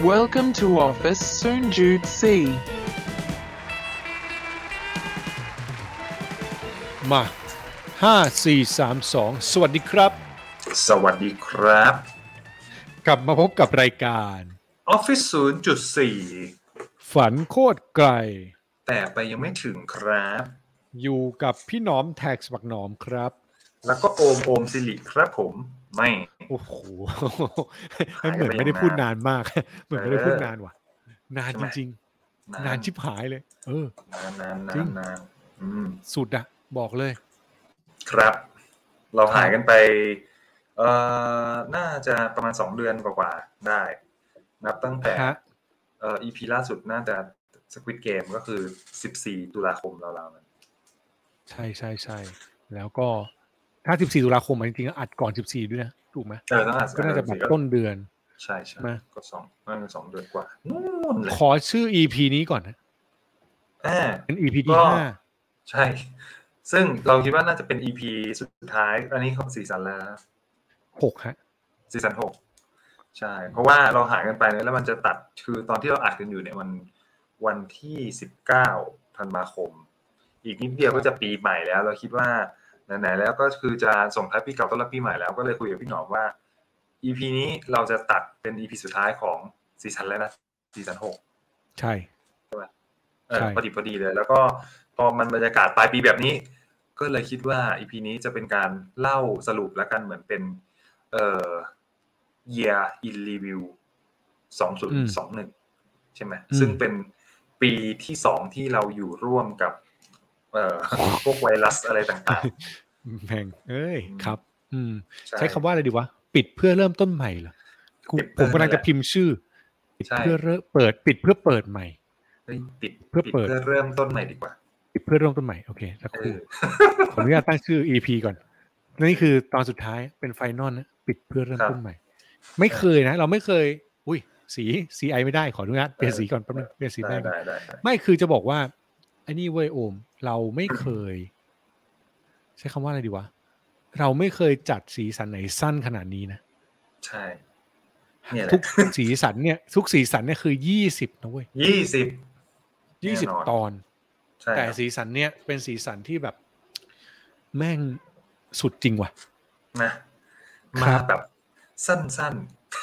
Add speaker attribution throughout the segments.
Speaker 1: Welcome to office, Soon Jude C.
Speaker 2: มาห้าสี่สามสองสวัสดีครับ
Speaker 3: สวัสดีครับ
Speaker 2: กลับมาพบกับรายการ
Speaker 3: Office 0.4
Speaker 2: ฝันโคตรไกล
Speaker 3: แต่ไปยังไม่ถึงครับ
Speaker 2: อยู่กับพี่หนอมแท็กสปักหนอมครับ
Speaker 3: แล้วก็โอมโอมสิริครับผม ไม่
Speaker 2: โอ้โห
Speaker 3: หายไป
Speaker 2: เหมือนไม่ได้
Speaker 3: อย่างนาน
Speaker 2: พูดนานมาก เหมือนไม่ได้พูดนานว่ะ นาน
Speaker 3: ใช่
Speaker 2: จ
Speaker 3: ไหม
Speaker 2: ริงๆ นานชิบหายเลย เออ
Speaker 3: นานนาน
Speaker 2: จริ
Speaker 3: นางนนานอืม
Speaker 2: สุดอะบอกเลย
Speaker 3: ครับ เราหายกันไป เอ่อ น่าจะประมาณสองเดือนกว่าๆ ได้ นับตั้งแต่
Speaker 2: ฮะ
Speaker 3: เอ่อ EP ล่าสุดน่าจะสควิตเกมก็คือ14ตุลาคมเราเรานั้น
Speaker 2: ใช่ใช่ใช่ แล้วก็ ถ้า 14 ตุลาคมอะจริงๆอัดก่อน 14 ด้วยนะ ถูกไหม
Speaker 3: เออต้องอ่าน
Speaker 2: ก็น่าจะแบบต้นเดือน
Speaker 3: ใช่ใช่
Speaker 2: มา
Speaker 3: ก็สองน่าจะสองเดือนกว่านู่นเลย
Speaker 2: ขอชื่อ EP นี้ก่อนนะ
Speaker 3: อ่า
Speaker 2: เป็น EP ที่
Speaker 3: ก็
Speaker 2: ห้า
Speaker 3: ใช่ ซึ่งเราคิดว่าน่าจะเป็น EP สุดท้าย อันนี้ของซีซั่นแล้วนะ
Speaker 2: หกฮะ
Speaker 3: ซีซั่นหกใช่ เพราะว่าเราหายกันไปเนี่ยแล้วมันจะตัดคือตอนที่เราอัดกันอยู่เนี่ยมันวันที่สิบเก้าธันวาคม อีกนิดเดียวก็จะปีใหม่แล้ว เราคิดว่า ไหนๆแล้วก็คือจะส่งท้ายปีเก่าต้อนรับปีใหม่แล้วก็เลยคุยกับพี่หนอมว่า EP นี้เราจะตัดเป็น EP สุดท้ายของซีซั่นแล้วนะซีซั่นหก
Speaker 2: ใช่
Speaker 3: เออ
Speaker 2: ใช่
Speaker 3: พอดีพอดีเลย แล้วก็พอมันบรรยากาศปลายปีแบบนี้ ก็เลยคิดว่า EP นี้จะเป็นการเล่าสรุปแล้วกันเหมือนเป็น เอ่อ year in review สองศูนย์สองหนึ่งใช่ไหมซึ่งเป็นปีที่สองที่เราอยู่ร่วมกับ เอ่อพวกไวรัสอะไรต่าง
Speaker 2: แพงเอ้ย
Speaker 3: อืม
Speaker 2: ครับ อืม
Speaker 3: ๆใช่
Speaker 2: ใช้คำว่าอะไรดีวะปิดเพื่อเริ่มต้นใหม่เหรอกู
Speaker 3: ปิด
Speaker 2: ผมกำลัง
Speaker 3: นั่นแห
Speaker 2: จะ
Speaker 3: ละ
Speaker 2: พิมพ์ชื่อปิด
Speaker 3: ใช่
Speaker 2: เพื่อเริ่มเปิด ปิดเพื่อเปิดใหม่
Speaker 3: เฮ้ยปิด
Speaker 2: เพื่อ
Speaker 3: ปิด
Speaker 2: เปิด
Speaker 3: เพื่อเริ่มต้นใหม่ดีกว่า
Speaker 2: ปิดเพื่อเริ่มต้นใหม่โอเคสัก
Speaker 3: เอ
Speaker 2: ครู่
Speaker 3: อ
Speaker 2: ขออนุญาตตั้งชื่อ EP ก่อนนี่คือตอนสุดท้ายเป็นไฟนอลนะปิดเพื่อเริ่ม
Speaker 3: ครับ
Speaker 2: ต้นใหม่ ไม่เคยนะ เราไม่เคย อุ้ย สีสีไอไม่ได้ขออนุญาตเปลี่ยนสีก่อนแป๊บนึงเปลี่ยนสี
Speaker 3: ได้
Speaker 2: แม่ง
Speaker 3: ได้ได้ได้
Speaker 2: ไม่คือจะบอกว่าไอ้นี่เว้ยโอม เราไม่เคย ใช้คำว่าอะไรดีวะ เราไม่เคยจัดสีสันไหนสั้นขนาดนี้นะ
Speaker 3: ใช่เนี่ยแหละ
Speaker 2: ทุกสีสันเนี่ย ทุกสีสันเนี่ยคือยี่สิบนะเว้ย
Speaker 3: ยี่สิบ
Speaker 2: ยี่สิบ
Speaker 3: แน่นอน
Speaker 2: ตอน
Speaker 3: ใช่
Speaker 2: แต่
Speaker 3: ครับ
Speaker 2: สีสันเนี่ยเป็นสีสันที่แบบ แม่งสุดจริงว่ะ
Speaker 3: นะ
Speaker 2: ครั
Speaker 3: มา
Speaker 2: บ
Speaker 3: แบบสั้น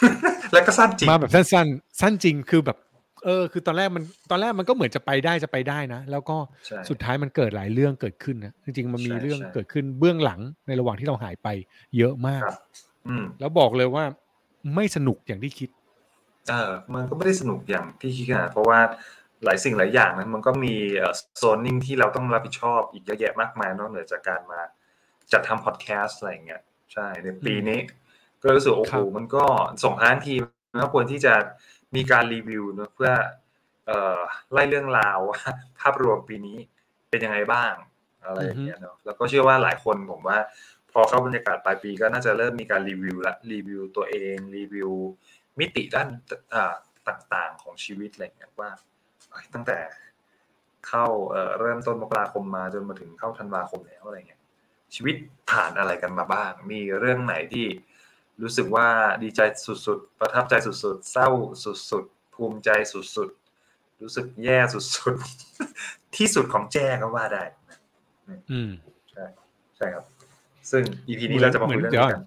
Speaker 3: ๆ แล้วก็สั้นจริง
Speaker 2: มาแบบสั้นๆ สั้นจริงคือแบบ เออคือตอนแรกมันตอนแรกมันก็เหมือนจะไปได้จะไปได้นะ แล้วก็
Speaker 3: ใช่
Speaker 2: สุดท้ายมันเกิดหลายเรื่องเกิดขึ้นนะจริงๆมันมี
Speaker 3: ใช่
Speaker 2: เรื่อง
Speaker 3: ใช่
Speaker 2: เกิดขึ้นเบื้องหลังในระหว่างที่เราหายไป เยอะมาก
Speaker 3: ครับอืม
Speaker 2: แล้วบอกเลยว่าไม่สนุกอย่างที่คิด
Speaker 3: เออมันก็ไม่ได้สนุกอย่างที่คิดนะเพราะว่าหลายสิ่งหลายอย่างนั้นมันก็มีโซนนิ่งที่เราต้องรับผิดชอบอีกเยอะแยะมากมายนอกเหนือจากการมาจัดทำพอดแคสต์อะไรอย่างเงี้ยใช่ในปีนี้ ก็รู้สึกโอ้
Speaker 2: ครั
Speaker 3: โห
Speaker 2: บ
Speaker 3: มันก็ส่งท้ายทีมันก็ควรที่จะ มีการรีวิวเนอะเพื่อเอ่อไล่เรื่องราวว่าภาพรวมปีนี้เป็นยังไงบ้างอะไรอย่างเงี้ยเนาะแล้วก็เชื่อว่าหลายคนผมว่า พอเข้าบรรยากาศปลายปีก็น่าจะเริ่มมีการรีวิวละรีวิวตัวเองรีวิว มิติด้านอ่าต่างๆของชีวิตอะไรอย่างเงี้ยว่าเอ้ยตั้งแต่เข้าเอ่อเริ่มต้นมกราคมมาจนมาถึงเข้าธันวาคมแล้วอะไรเงี้ยชีวิตผ่านอะไรกันมาบ้าง มีเรื่องไหนที่ รู้สึกว่าดีใจสุดๆ ประทับใจสุดๆ เศร้าสุดๆ ภูมิใจสุดๆ รู้สึกแย่สุดๆ ที่สุดของแจ้ก็ว่าได้นะ
Speaker 2: อืม
Speaker 3: ใช่ใช่ครับ ซึ่ง EP นี้เราจะมาคุยเรื่อง
Speaker 2: เดี๋ยว
Speaker 3: นี้กัน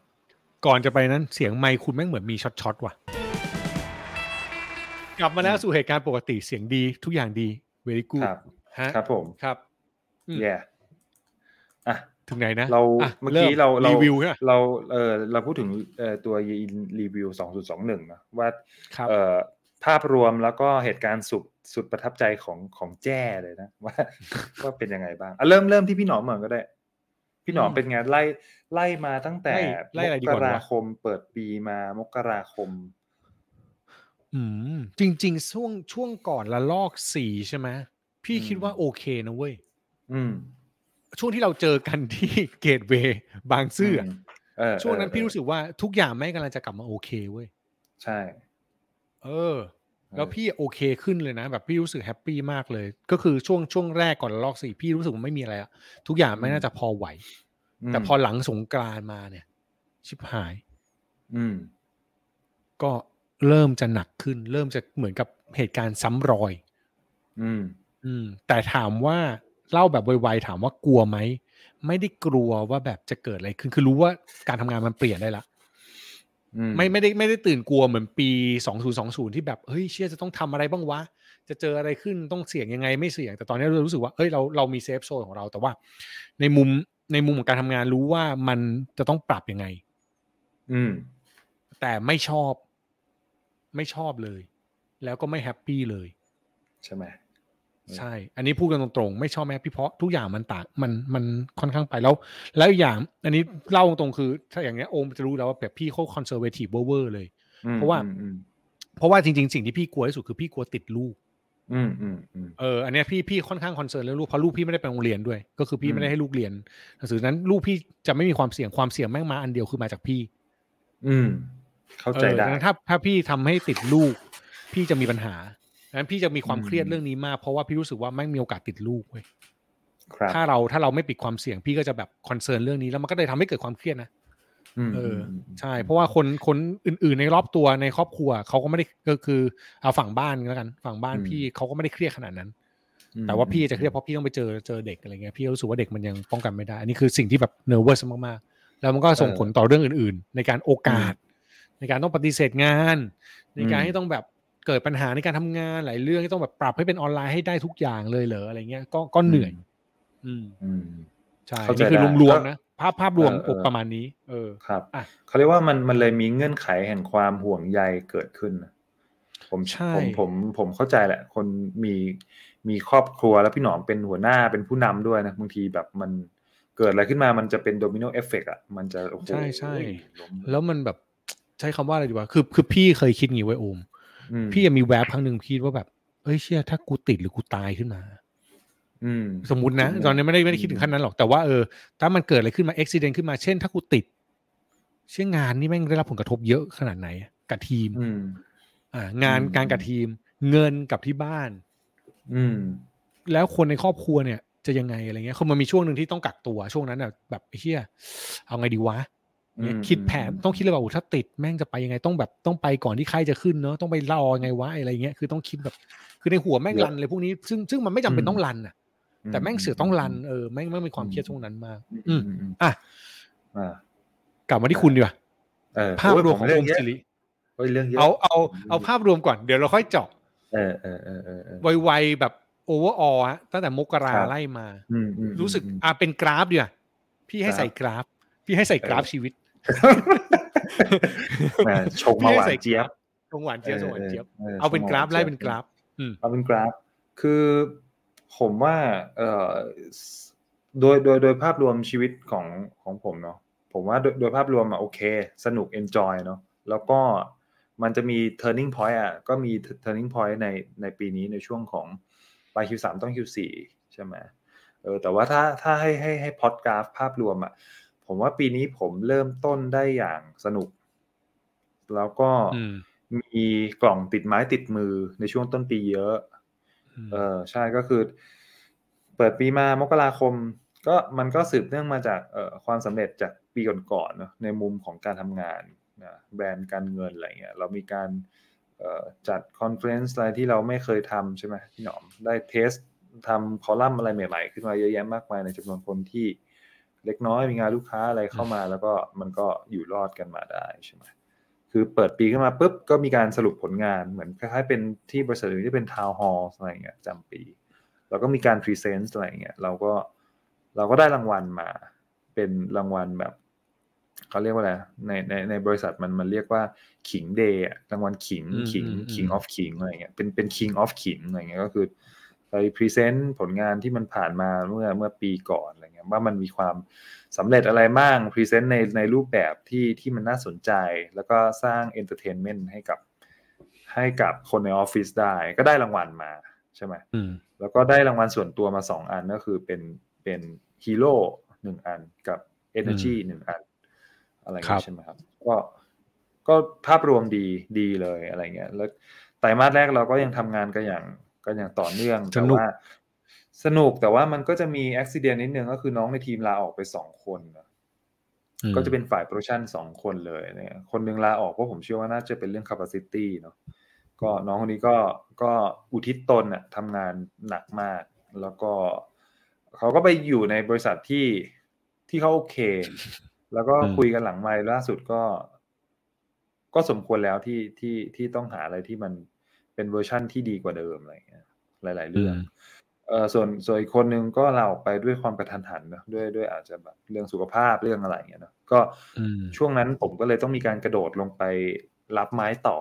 Speaker 2: ก่อนจะไปนั้นเสียงไมค์คุณแม่งเหมือนมีช็อตช็อตๆว่ะ กลับมาแล้วสู่เหตุการณ์ปกติเสียงดีทุกอย่างดี very good
Speaker 3: ครับ
Speaker 2: ฮะ
Speaker 3: ครับผม
Speaker 2: ครับอืม
Speaker 3: แย่อะ
Speaker 2: ถึงไหนนะ
Speaker 3: เรา
Speaker 2: อะ
Speaker 3: เมื่อกี้เราเรา
Speaker 2: รีวิวใช่ไหม
Speaker 3: เราเออเราพูดถึงเอ่อตัวรีวิวสองจุดสองหนึ่งนะว่า
Speaker 2: ครับ
Speaker 3: เอ่อภาพรวมแล้วก็เหตุการณ์สุดสุดประทับใจของของแจ้เลยนะ ว่าว่าเป็นยังไงบ้างอะเริ่มเริ่มที่พี่หนอมเหมือนก็ได้ พี่หนอม
Speaker 2: อืม
Speaker 3: เป็นไงไล่ไล่มาตั้งแต่
Speaker 2: ไล่ไล่อะไรดี
Speaker 3: ม
Speaker 2: ก่
Speaker 3: ก
Speaker 2: อนวะ
Speaker 3: ราคมเปิดปีมามกราคม
Speaker 2: อืมจริง ๆ ช่วงช่วงก่อนละลอกสี่ใช่ไหมพี่
Speaker 3: อืม
Speaker 2: คิดว่าโอเคนะเว้ย
Speaker 3: อืม
Speaker 2: ช่วงที่เราเจอกันที่เกตเวย์บางซื่ออะ
Speaker 3: มเออ
Speaker 2: ช่วงนั้น
Speaker 3: เออ
Speaker 2: พี่รู้สึกว่าทุกอย่างไม่งกำลังจะกลับมาโอเคเว้ย
Speaker 3: ใช่
Speaker 2: เออ แล้วพี่โอเคขึ้นเลยนะ แบบพี่รู้สึกแฮปปี้มากเลย ก็คือช่วงช่วงแรกก่อนลอกสี่พี่รู้สึกว่าไม่มีอะไรอะทุกอย่างไม่น่าจะพอไหว แต่พอหลังสงกรานต์มาเนี่ย ชิบหาย
Speaker 3: อืม
Speaker 2: ก็เริ่มจะหนักขึ้น เริ่มจะเหมือนกับเหตุการณ์ซ้ำรอย
Speaker 3: อืม
Speaker 2: อืม แต่ถามว่า เล่าแบบไวๆถามว่ากลัวไหมไม่ได้กลัวว่าแบบจะเกิดอะไรขึ้นคือรู้ว่าการทำงานมันเปลี่ยนได้ละ
Speaker 3: อืม
Speaker 2: ไม่ไม่ได้ไม่ได้ตื่นกลัวเหมือนปีสองศูนย์สองศูนย์ที่แบบเฮ้ยเชี่ยจะต้องทำอะไรบ้างวะจะเจออะไรขึ้นต้องเสี่ยงยังไงไม่เสี่ยงแต่ตอนนี้เรารู้สึกว่าเอ้ยเราเรามี safe zone ของเราแต่ว่า ในมุมในมุมของการทำงานรู้ว่ามันจะต้องปรับยังไง
Speaker 3: อืม
Speaker 2: แต่ไม่ชอบ ไม่ชอบเลย แล้วก็ไม่ happy เลย
Speaker 3: ใช่ไหม
Speaker 2: ใช่ อันนี้พูดกันตรงๆ ไม่ชอบแม่พี่เพราะทุกอย่างมันต่างมันมันค่อนข้างไปแล้ว แล้วอีกอย่าง อันนี้เล่าตรงๆคือ ถ้าอย่างเนี้ยโอมจะรู้แล้วว่าแบบพี่เขา conservative เวอร์เลย
Speaker 3: อืม
Speaker 2: เพราะว่า
Speaker 3: อืม
Speaker 2: เพราะว่าจริงๆ สิ่งที่พี่กลัวที่สุดคือพี่กลัวติดลูก
Speaker 3: อืมอืมอืม
Speaker 2: เอออันเนี้ยพี่พี่ค่อนข้าง concern เรื่องลูกเพราะลูกพี่ไม่ได้ไปโรงเรียนด้วย ก็คือพี่
Speaker 3: อืม
Speaker 2: ไม่ได้ให้ลูกเรียนหนังสือนั้นลูกพี่จะไม่มีความเสี่ยงความเสี่ยงแม่งมาอันเดียวคือมาจากพี่
Speaker 3: อืม เข้าใจ
Speaker 2: เออ
Speaker 3: ได้
Speaker 2: ดังนั้นถ้าถ้าพี่ทำให้ติดลูก พี่จะมีปัญหาดัง นั้นพี่จะมีความ
Speaker 3: อืม
Speaker 2: เครียดเรื่องนี้มากเพราะว่าพี่รู้สึกว่าแม่งมีโอกาสติดลูกเว้ย
Speaker 3: ครับ
Speaker 2: ถ้าเราถ้าเราไม่ปิดความเสี่ยงพี่ก็จะแบบ concern เรื่องนี้แล้วมันก็เลยทำให้เกิดความเครียดนะ
Speaker 3: ม
Speaker 2: เออ
Speaker 3: ม
Speaker 2: ใช่ เพราะว่าคนคนอื่น ๆ ในรอบตัวในครอบครัวเขาก็ไม่ได้ก็คือเอาฝั่งบ้านแล้วกัน ฝั่งบ้านพี่เขาก็ไม่ได้เครียดขนาดนั้น
Speaker 3: อืม
Speaker 2: แต่ว่าพี่จะเครียดเพราะพี่ต้องไปเจอเจอเด็กอะไรเงี้ยพี่รู้สึกว่าเด็กมันยังป้องกันไม่ได้ อันนี้คือสิ่งที่แบบ nervous มากๆแล้วมันก็ส่งผลต่อเรื่องอื่น ๆ ในการโอกาส ในการต้องปฏิเสธงาน ในการให้ต้องแบบ เกิดปัญหาในการทำงานหลายเรื่องที่ต้องแบบปรับให้เป็นออนไลน์ให้ได้ทุกอย่างเลยเหรออะไรเงี้ยก็ก็เหนื่อย อืม
Speaker 3: อืม
Speaker 2: ใช่
Speaker 3: เข้าใจ
Speaker 2: นี่คือ
Speaker 3: ได้
Speaker 2: รวม
Speaker 3: ก็
Speaker 2: ๆนะภาพภาพรวม
Speaker 3: เออเออ
Speaker 2: ประมาณนี้ เออ
Speaker 3: ครับ
Speaker 2: อะ
Speaker 3: เขาเรียกว่ามันมันเลยมีเงื่อนไขแห่งความห่วงใยเกิดขึ้นนะผม
Speaker 2: ใช่
Speaker 3: ผมผมผมเข้าใจแหละ คนมีมีครอบครัวแล้วพี่หนอมเป็นหัวหน้าเป็นผู้นำด้วยนะบางทีแบบมันเกิดอะไรขึ้นมามันจะเป็น domino effect อะมันจะโอ้โห
Speaker 2: ใช่ใช่
Speaker 3: ล้ม
Speaker 2: แล้วมันแบบใช้คำว่าอะไรดีวะคือคือพี่เคยคิดงี้ไว้โอม
Speaker 3: อืม
Speaker 2: พี่ยังมีแวบครั้งหนึ่งคิดว่าแบบเอ้ยเชี่ยถ้ากูติดหรือกูตายขึ้นมา
Speaker 3: อืม
Speaker 2: สมมตินะ ตอนนี้ไม่ได้ไม่ได้คิดถึงขั้นนั้นหรอกแต่ว่าเออถ้ามันเกิดอะไรขึ้นมาอุบิเหตุขึ้นมา เช่น ถ้ากูติด เชื่องานนี่แม่งได้รับผลกระทบเยอะขนาดไหนกับทีม
Speaker 3: อืม
Speaker 2: อ่างาน
Speaker 3: อืม
Speaker 2: การกับทีม เงินกับที่บ้าน
Speaker 3: อืม
Speaker 2: แล้วคนในครอบครัวเนี่ย จะยังไงอะไรเงี้ยคือมันมีช่วงหนึ่งที่ต้องกักตัวช่วงนั้นน่ะแบบไอ้เชี่ยเอาไงดีวะ เนี่ย
Speaker 3: อืม
Speaker 2: คิดแผนต้องคิดเลยว่าโอ้ถ้าติดแม่งจะไปยังไงต้องแบบต้องไปก่อนที่ไข้จะขึ้นเนอะต้องไปรอยังไงวะอะไรเงี้ยคือต้องคิดแบบ คือในหัวแม่ง run เลยพวกนี้ ซึ่งซึ่งมันไม่จำเป็นต้อง run อะ แต่แม่งเสือกต้อง run เออแม่งแม่งมีความเครียดช่วงนั้นมากอืม
Speaker 3: อืม
Speaker 2: อะ
Speaker 3: อ่า
Speaker 2: กลับมาที่คุณดีกว่า
Speaker 3: เออ
Speaker 2: ภาพรวมของ
Speaker 3: โย
Speaker 2: โอม
Speaker 3: เยะ
Speaker 2: สิริ
Speaker 3: เฮ้ยเรื่องเยอะ
Speaker 2: เอาเอาเอาภาพรวมก่อนเดี๋ยวเราค่อยเจาะ
Speaker 3: เออเออเออเออเออ
Speaker 2: ไวๆแบบ overall ฮะตั้งแต่มกรา
Speaker 3: ครับ
Speaker 2: ไล่มา
Speaker 3: อืมอืม
Speaker 2: รู้สึก
Speaker 3: อืม
Speaker 2: อะเป็นกราฟดีกว่าพี่ให้
Speaker 3: ครับ
Speaker 2: ใส่กราฟ พี่ให้ใส่กราฟ
Speaker 3: เออ
Speaker 2: ชีวิต
Speaker 3: แหม่ ชงมาหวานเจี๊ยบ
Speaker 2: ชงหวานเจี๊ยบชงหวานเจี๊ยบ
Speaker 3: ออ
Speaker 2: เอาเป็นกราฟ
Speaker 3: ชงมหว
Speaker 2: ไล่
Speaker 3: จี๊ยบ
Speaker 2: เป็นกราฟอืม
Speaker 3: เอาเป็นกราฟ คือผมว่า เอ่อโดยโดยโดยภาพรวมชีวิตของของผมเนาะผมว่าโดยโดยภาพรวมอะโอเค สนุก enjoy เนาะแล้วก็มันจะมี turning point อะก็มี turning point ในในปีนี้ในช่วงของปลาย Q3 ต้อง Q4 ใช่ไหมเออแต่ว่าถ้าถ้าให้ให้ให้พอดกราฟภาพรวมอะ ผมว่าปีนี้ผมเริ่มต้นได้อย่างสนุก แล้วก็
Speaker 2: อืม
Speaker 3: มีกล่องติดไม้ติดมือในช่วงต้นปีเยอะ เออใช่ก็คือ เปิดปีมามกราคม ก็มันก็สืบเนื่องมาจากเอ่อความสำเร็จจากปีก่อนๆเนอะในมุมของการทำงานนะแบรนด์การเงินอะไรเงี้ยเรามีการเอ่อจัด conference อะไรที่เราไม่เคยทำใช่ไหมพี่หนอมได้ testทำคอลัมน์อะไรใหม่ๆ ขึ้นมาเยอะแยะมากมายในจำนวนคนที่ เล็กน้อยมีงานลูกค้าอะไรเข้ามา แล้วก็มันก็อยู่รอดกันมาได้ใช่ไหมคือเปิดปีขึ้นมาปุ๊บก็มีการสรุปผลงานเหมือนคล้ายๆเป็นที่บริษัทอื่นที่เป็น town hall อะไรอย่างเงี้ยจำปี แล้วก็มีการ present อะไรอย่างเงี้ยเราก็เราก็ได้รางวัลมา เป็นรางวัลแบบเขาเรียกว่าอะไรในในในบริษัทมันมันเรียกว่าขิง day รางวัลขิง
Speaker 2: อืม
Speaker 3: ขิง
Speaker 2: อืม
Speaker 3: king of ขิงอะไรเงี้ยเป็นเป็น king of ขิงอะไรเงี้ยก็คือ ไป present ผลงานที่มันผ่านมาเมื่อเมื่อปีก่อนอะไรเงี้ยว่ามันมีความสำเร็จอะไรบ้าง present ในในรูปแบบที่ที่มันน่าสนใจ แล้วก็สร้าง entertainment ให้กับให้กับคนในออฟฟิศได้ ก็ได้รางวัลมาใช่ไหม
Speaker 2: อืม
Speaker 3: แล้วก็ได้รางวัลส่วนตัวมาสองอันก็คือเป็นเป็นฮีโร่หนึ่งอันกับ Energy หนึ่งอัน อะไรอย่างเงี้
Speaker 2: บ
Speaker 3: ใช่ไหมครับ ก็ก็ภาพรวมดีดีเลยอะไรเงี้ย แล้วไตรมาสแรกเราก็ยังทำงานกันอย่าง ก็อย่างต่อเนื่อง
Speaker 2: สนุกแต่
Speaker 3: ว่าสนุกแต่ว่ามันก็จะมีอุบัติเหตุนิดนึงก็คือน้องในทีมลาออกไปสองคนนะ
Speaker 2: อืม
Speaker 3: ก็จะเป็นฝ่าย production สองคนเลยเนี่ยคนหนึ่งลาออกเพราะผมเชื่อว่าน่าจะเป็นเรื่อง capacity เนาะก็น้องคนนี้ก็ก็อุทิศตนอะทำงานหนักมาก แล้วก็เขาก็ไปอยู่ในบริษัทที่ที่เขาโอเค แล้วก็
Speaker 2: อืม
Speaker 3: คุยกันหลังไมค์ล่าสุดก็ ก็สมควรแล้วที่ที่ที่ต้องหาอะไรที่มัน เป็นเวอร์ชั่นที่ดีกว่าเดิมอะไรอย่างเงี้ยหลาย ๆ เรื่องเออส่วนส่วนอีกคนนึงก็ลาออกไปด้วยความกระทันหันเนอะด้วยด้วยอาจจะแบบเรื่องสุขภาพเรื่องอะไรอย่างเงี้ยเนอะก็
Speaker 2: อืม
Speaker 3: ช่วงนั้นผมก็เลยต้องมีการกระโดดลงไปรับไม้ต่อ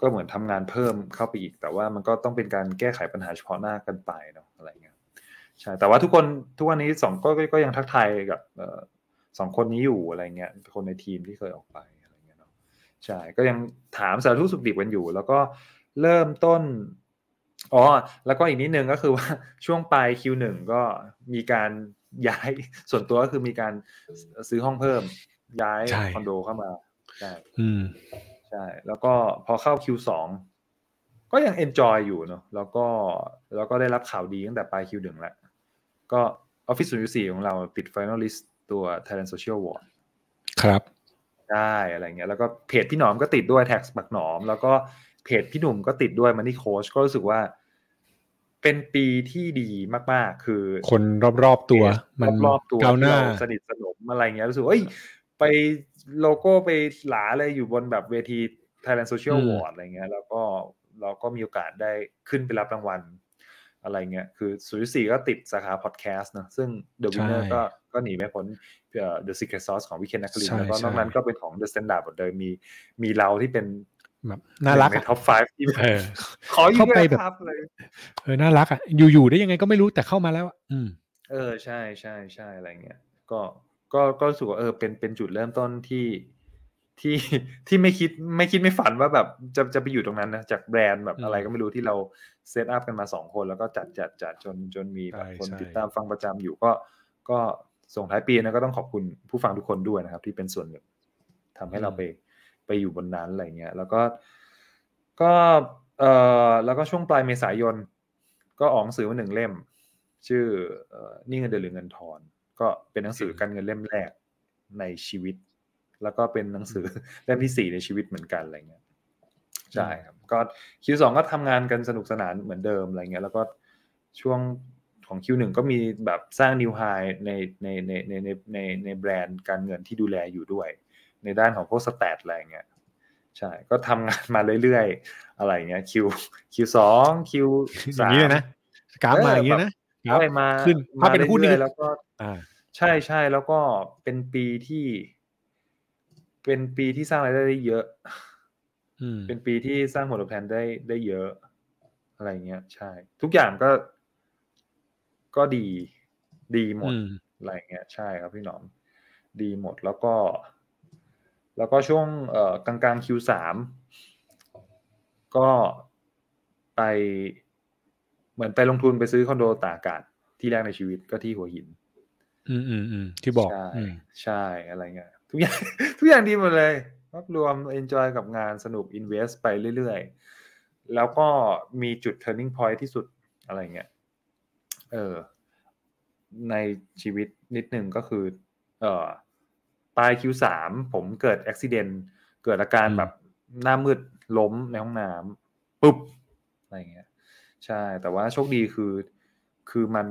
Speaker 3: ก็เหมือนทำงานเพิ่มเข้าไปอีก แต่ว่ามันก็ต้องเป็นการแก้ไขปัญหาเฉพาะหน้ากันไปเนาะอะไรเงี้ยใช่แต่ว่าทุกคนทุกวันนี้สองก็ก็ก็ยังทักทายกับเอ่อสองคนนี้อยู่อะไรเงี้ยคนในทีมที่เคยออกไปอะไรเงี้ยเนาะใช่ก็ยังถามสารทุกข์สุขดิบกันอยู่ แล้วก็ เริ่มต้นอ๋อแล้วก็อีกนิดนึงก็คือว่าช่วงปลาย Q1 ก็มีการย้ายส่วนตัวก็คือมีการซื้อห้องเพิ่ม ย้าย
Speaker 2: ใช่
Speaker 3: คอนโดเข้ามาใช่
Speaker 2: อืม
Speaker 3: ใช่ แล้วก็พอเข้า Q2 ก็ยัง enjoy อยู่เนอะแล้วก็แล้วก็ได้รับข่าวดีตั้งแต่ปลาย Q1 แล้วก็ Office 0.4 ของเราติด Finalist ตัว Thailand Social Award
Speaker 2: ครับ
Speaker 3: ได้อะไรเงี้ยแล้วก็เพจพี่หนอมก็ติดด้วยแท็กบักหนอม แล้วก็ เพจพี่หนุ่มก็ติดด้วยมันนี่โค้ชก็รู้สึกว่า เป็นปีที่ดีมากๆ คือ
Speaker 2: คนรอบๆตัว มัน
Speaker 3: รอบๆตัว
Speaker 2: ก้าวหน้า
Speaker 3: ที่เรสนิทสนมอะไรเงี้ยรู้สึกว่าเอ้ย ไปโลโก้ไปหลาเลยอยู่บนแบบเวที Thailand Social
Speaker 2: อืม
Speaker 3: Award อะไรเงี้ย แล้วก็เราก็มีโอกาสได้ขึ้นไปรับรางวัลอะไรเงี้ย คือสุริสี่ก็ติดสาขาพอดแคสต์นะซึ่ง The Winner ก็ก็หนีไม่พ้นเอ่อ The Secret Sauce ของวิเคนนักลิน
Speaker 2: ใช่
Speaker 3: แล้วก็นอก
Speaker 2: ใช่
Speaker 3: นั้นก็เป็นของ The Standard หมดเลยมีมีเราที่เป็น
Speaker 2: แบบน่ารัก
Speaker 3: หงใน
Speaker 2: อะ
Speaker 3: ท็อป5ที่
Speaker 2: เออ
Speaker 3: ขออยู่
Speaker 2: เข้าไป
Speaker 3: ด้วย
Speaker 2: แบบ
Speaker 3: ครับเลย
Speaker 2: เออน่ารักอะอยู่ๆได้ยังไงก็ไม่รู้แต่เข้ามาแล้วอะอืม
Speaker 3: เออใช่ใช่ใช่อะไรเงี้ยก็ก็ก็รู้สึกว่าเออเป็นเป็นจุดเริ่มต้นที่ที่ที่ไม่คิดไม่คิดไม่ฝันว่าแบบจะจะไปอยู่ตรงนั้นนะจากแบรนด์แบบ
Speaker 2: อืม
Speaker 3: อะไรก็ไม่รู้ที่เราเซตอัพกันมาสองคน แล้วก็จัดจัดจัดจนจนมีแบบ
Speaker 2: ใช่
Speaker 3: คน
Speaker 2: ใช่
Speaker 3: ติดตามฟังประจำอยู่ก็ก็ส่งท้ายปีนะก็ต้องขอบคุณผู้ฟังทุกคนด้วยนะครับ ที่เป็นส่วนหนึ่งทำให้เราไป ไปอยู่บนนั้นอะไรเงี้ยแล้วก็ก็เออแล้วก็ช่วงปลายเมษายน ก็ออกหนังสือมาหนึ่งเล่ม ชื่ออนี่เงินเดือนหรือเงินทอน ก็เป็นหนังสือการเงินเล่มแรกในชีวิต แล้วก็เป็นหนังสือเล่มที่สี่ในชีวิตเหมือนกันอะไรเงี้ยใช่ครับก็คิวสองก็ทำงานกันสนุกสนานเหมือนเดิมอะไรเงี้ยแล้วก็ช่วงของ Q1 ก็มีแบบสร้างนิวไฮในในในในในในในแบรนด์การเงินที่ดูแลอยู่ด้วย ในด้านของพวกสแตทอะไรเงี้ยใช่ก็ทำงานมาเรื่อยๆ อะไรเงี้ย Q Q สอง Q
Speaker 2: อย่า
Speaker 3: สางม
Speaker 2: นี้เลยนะกราฟมาอย่างนี้นะกราฟ
Speaker 3: ใช่มา
Speaker 2: ขึ้นถ้าเป็นหุ้นนี่
Speaker 3: รื่อยๆแล้วก็
Speaker 2: อ่า
Speaker 3: ใช่ใช่แล้วก็เป็นปีที่ เป็นปีที่สร้างรายได้ได้เยอะ
Speaker 2: อืม
Speaker 3: เป็นปีที่สร้างผลตอบแทนได้ได้เยอะอะไรเงี้ย ใช่ ทุกอย่างก็ ก็ดี ดีหมด
Speaker 2: อืม
Speaker 3: อะไรเงี้ย ใช่ครับพี่หนอม ดีหมดแล้วก็ แล้วก็ช่วงเอ่อกลางกลางๆ Q3 ก็ไปเหมือนไปลงทุนไปซื้อคอนโดตากอากาศที่แรกในชีวิตก็ที่หัวหิน
Speaker 2: อืมอืมอืมที่บอก
Speaker 3: ใช่
Speaker 2: อืม
Speaker 3: ใช่อะไรเงี้ยทุกอย่างทุกอย่างดีหมดเลยภาพรวม enjoy กับงานสนุก invest ไปเรื่อยๆ แล้วก็มีจุด turning point ที่สุดอะไรเงี้ยเออในชีวิตนิดนึงก็คือ เอ่อ ปลาย Q3 ผมเกิดอุบิเหตุเกิดอาการ
Speaker 2: อืม
Speaker 3: แบบหน้ามืดล้มในห้องน้ำปุ๊บอะไรเงี้ย ใช่ แต่ว่าโชคดีคือ คือมัน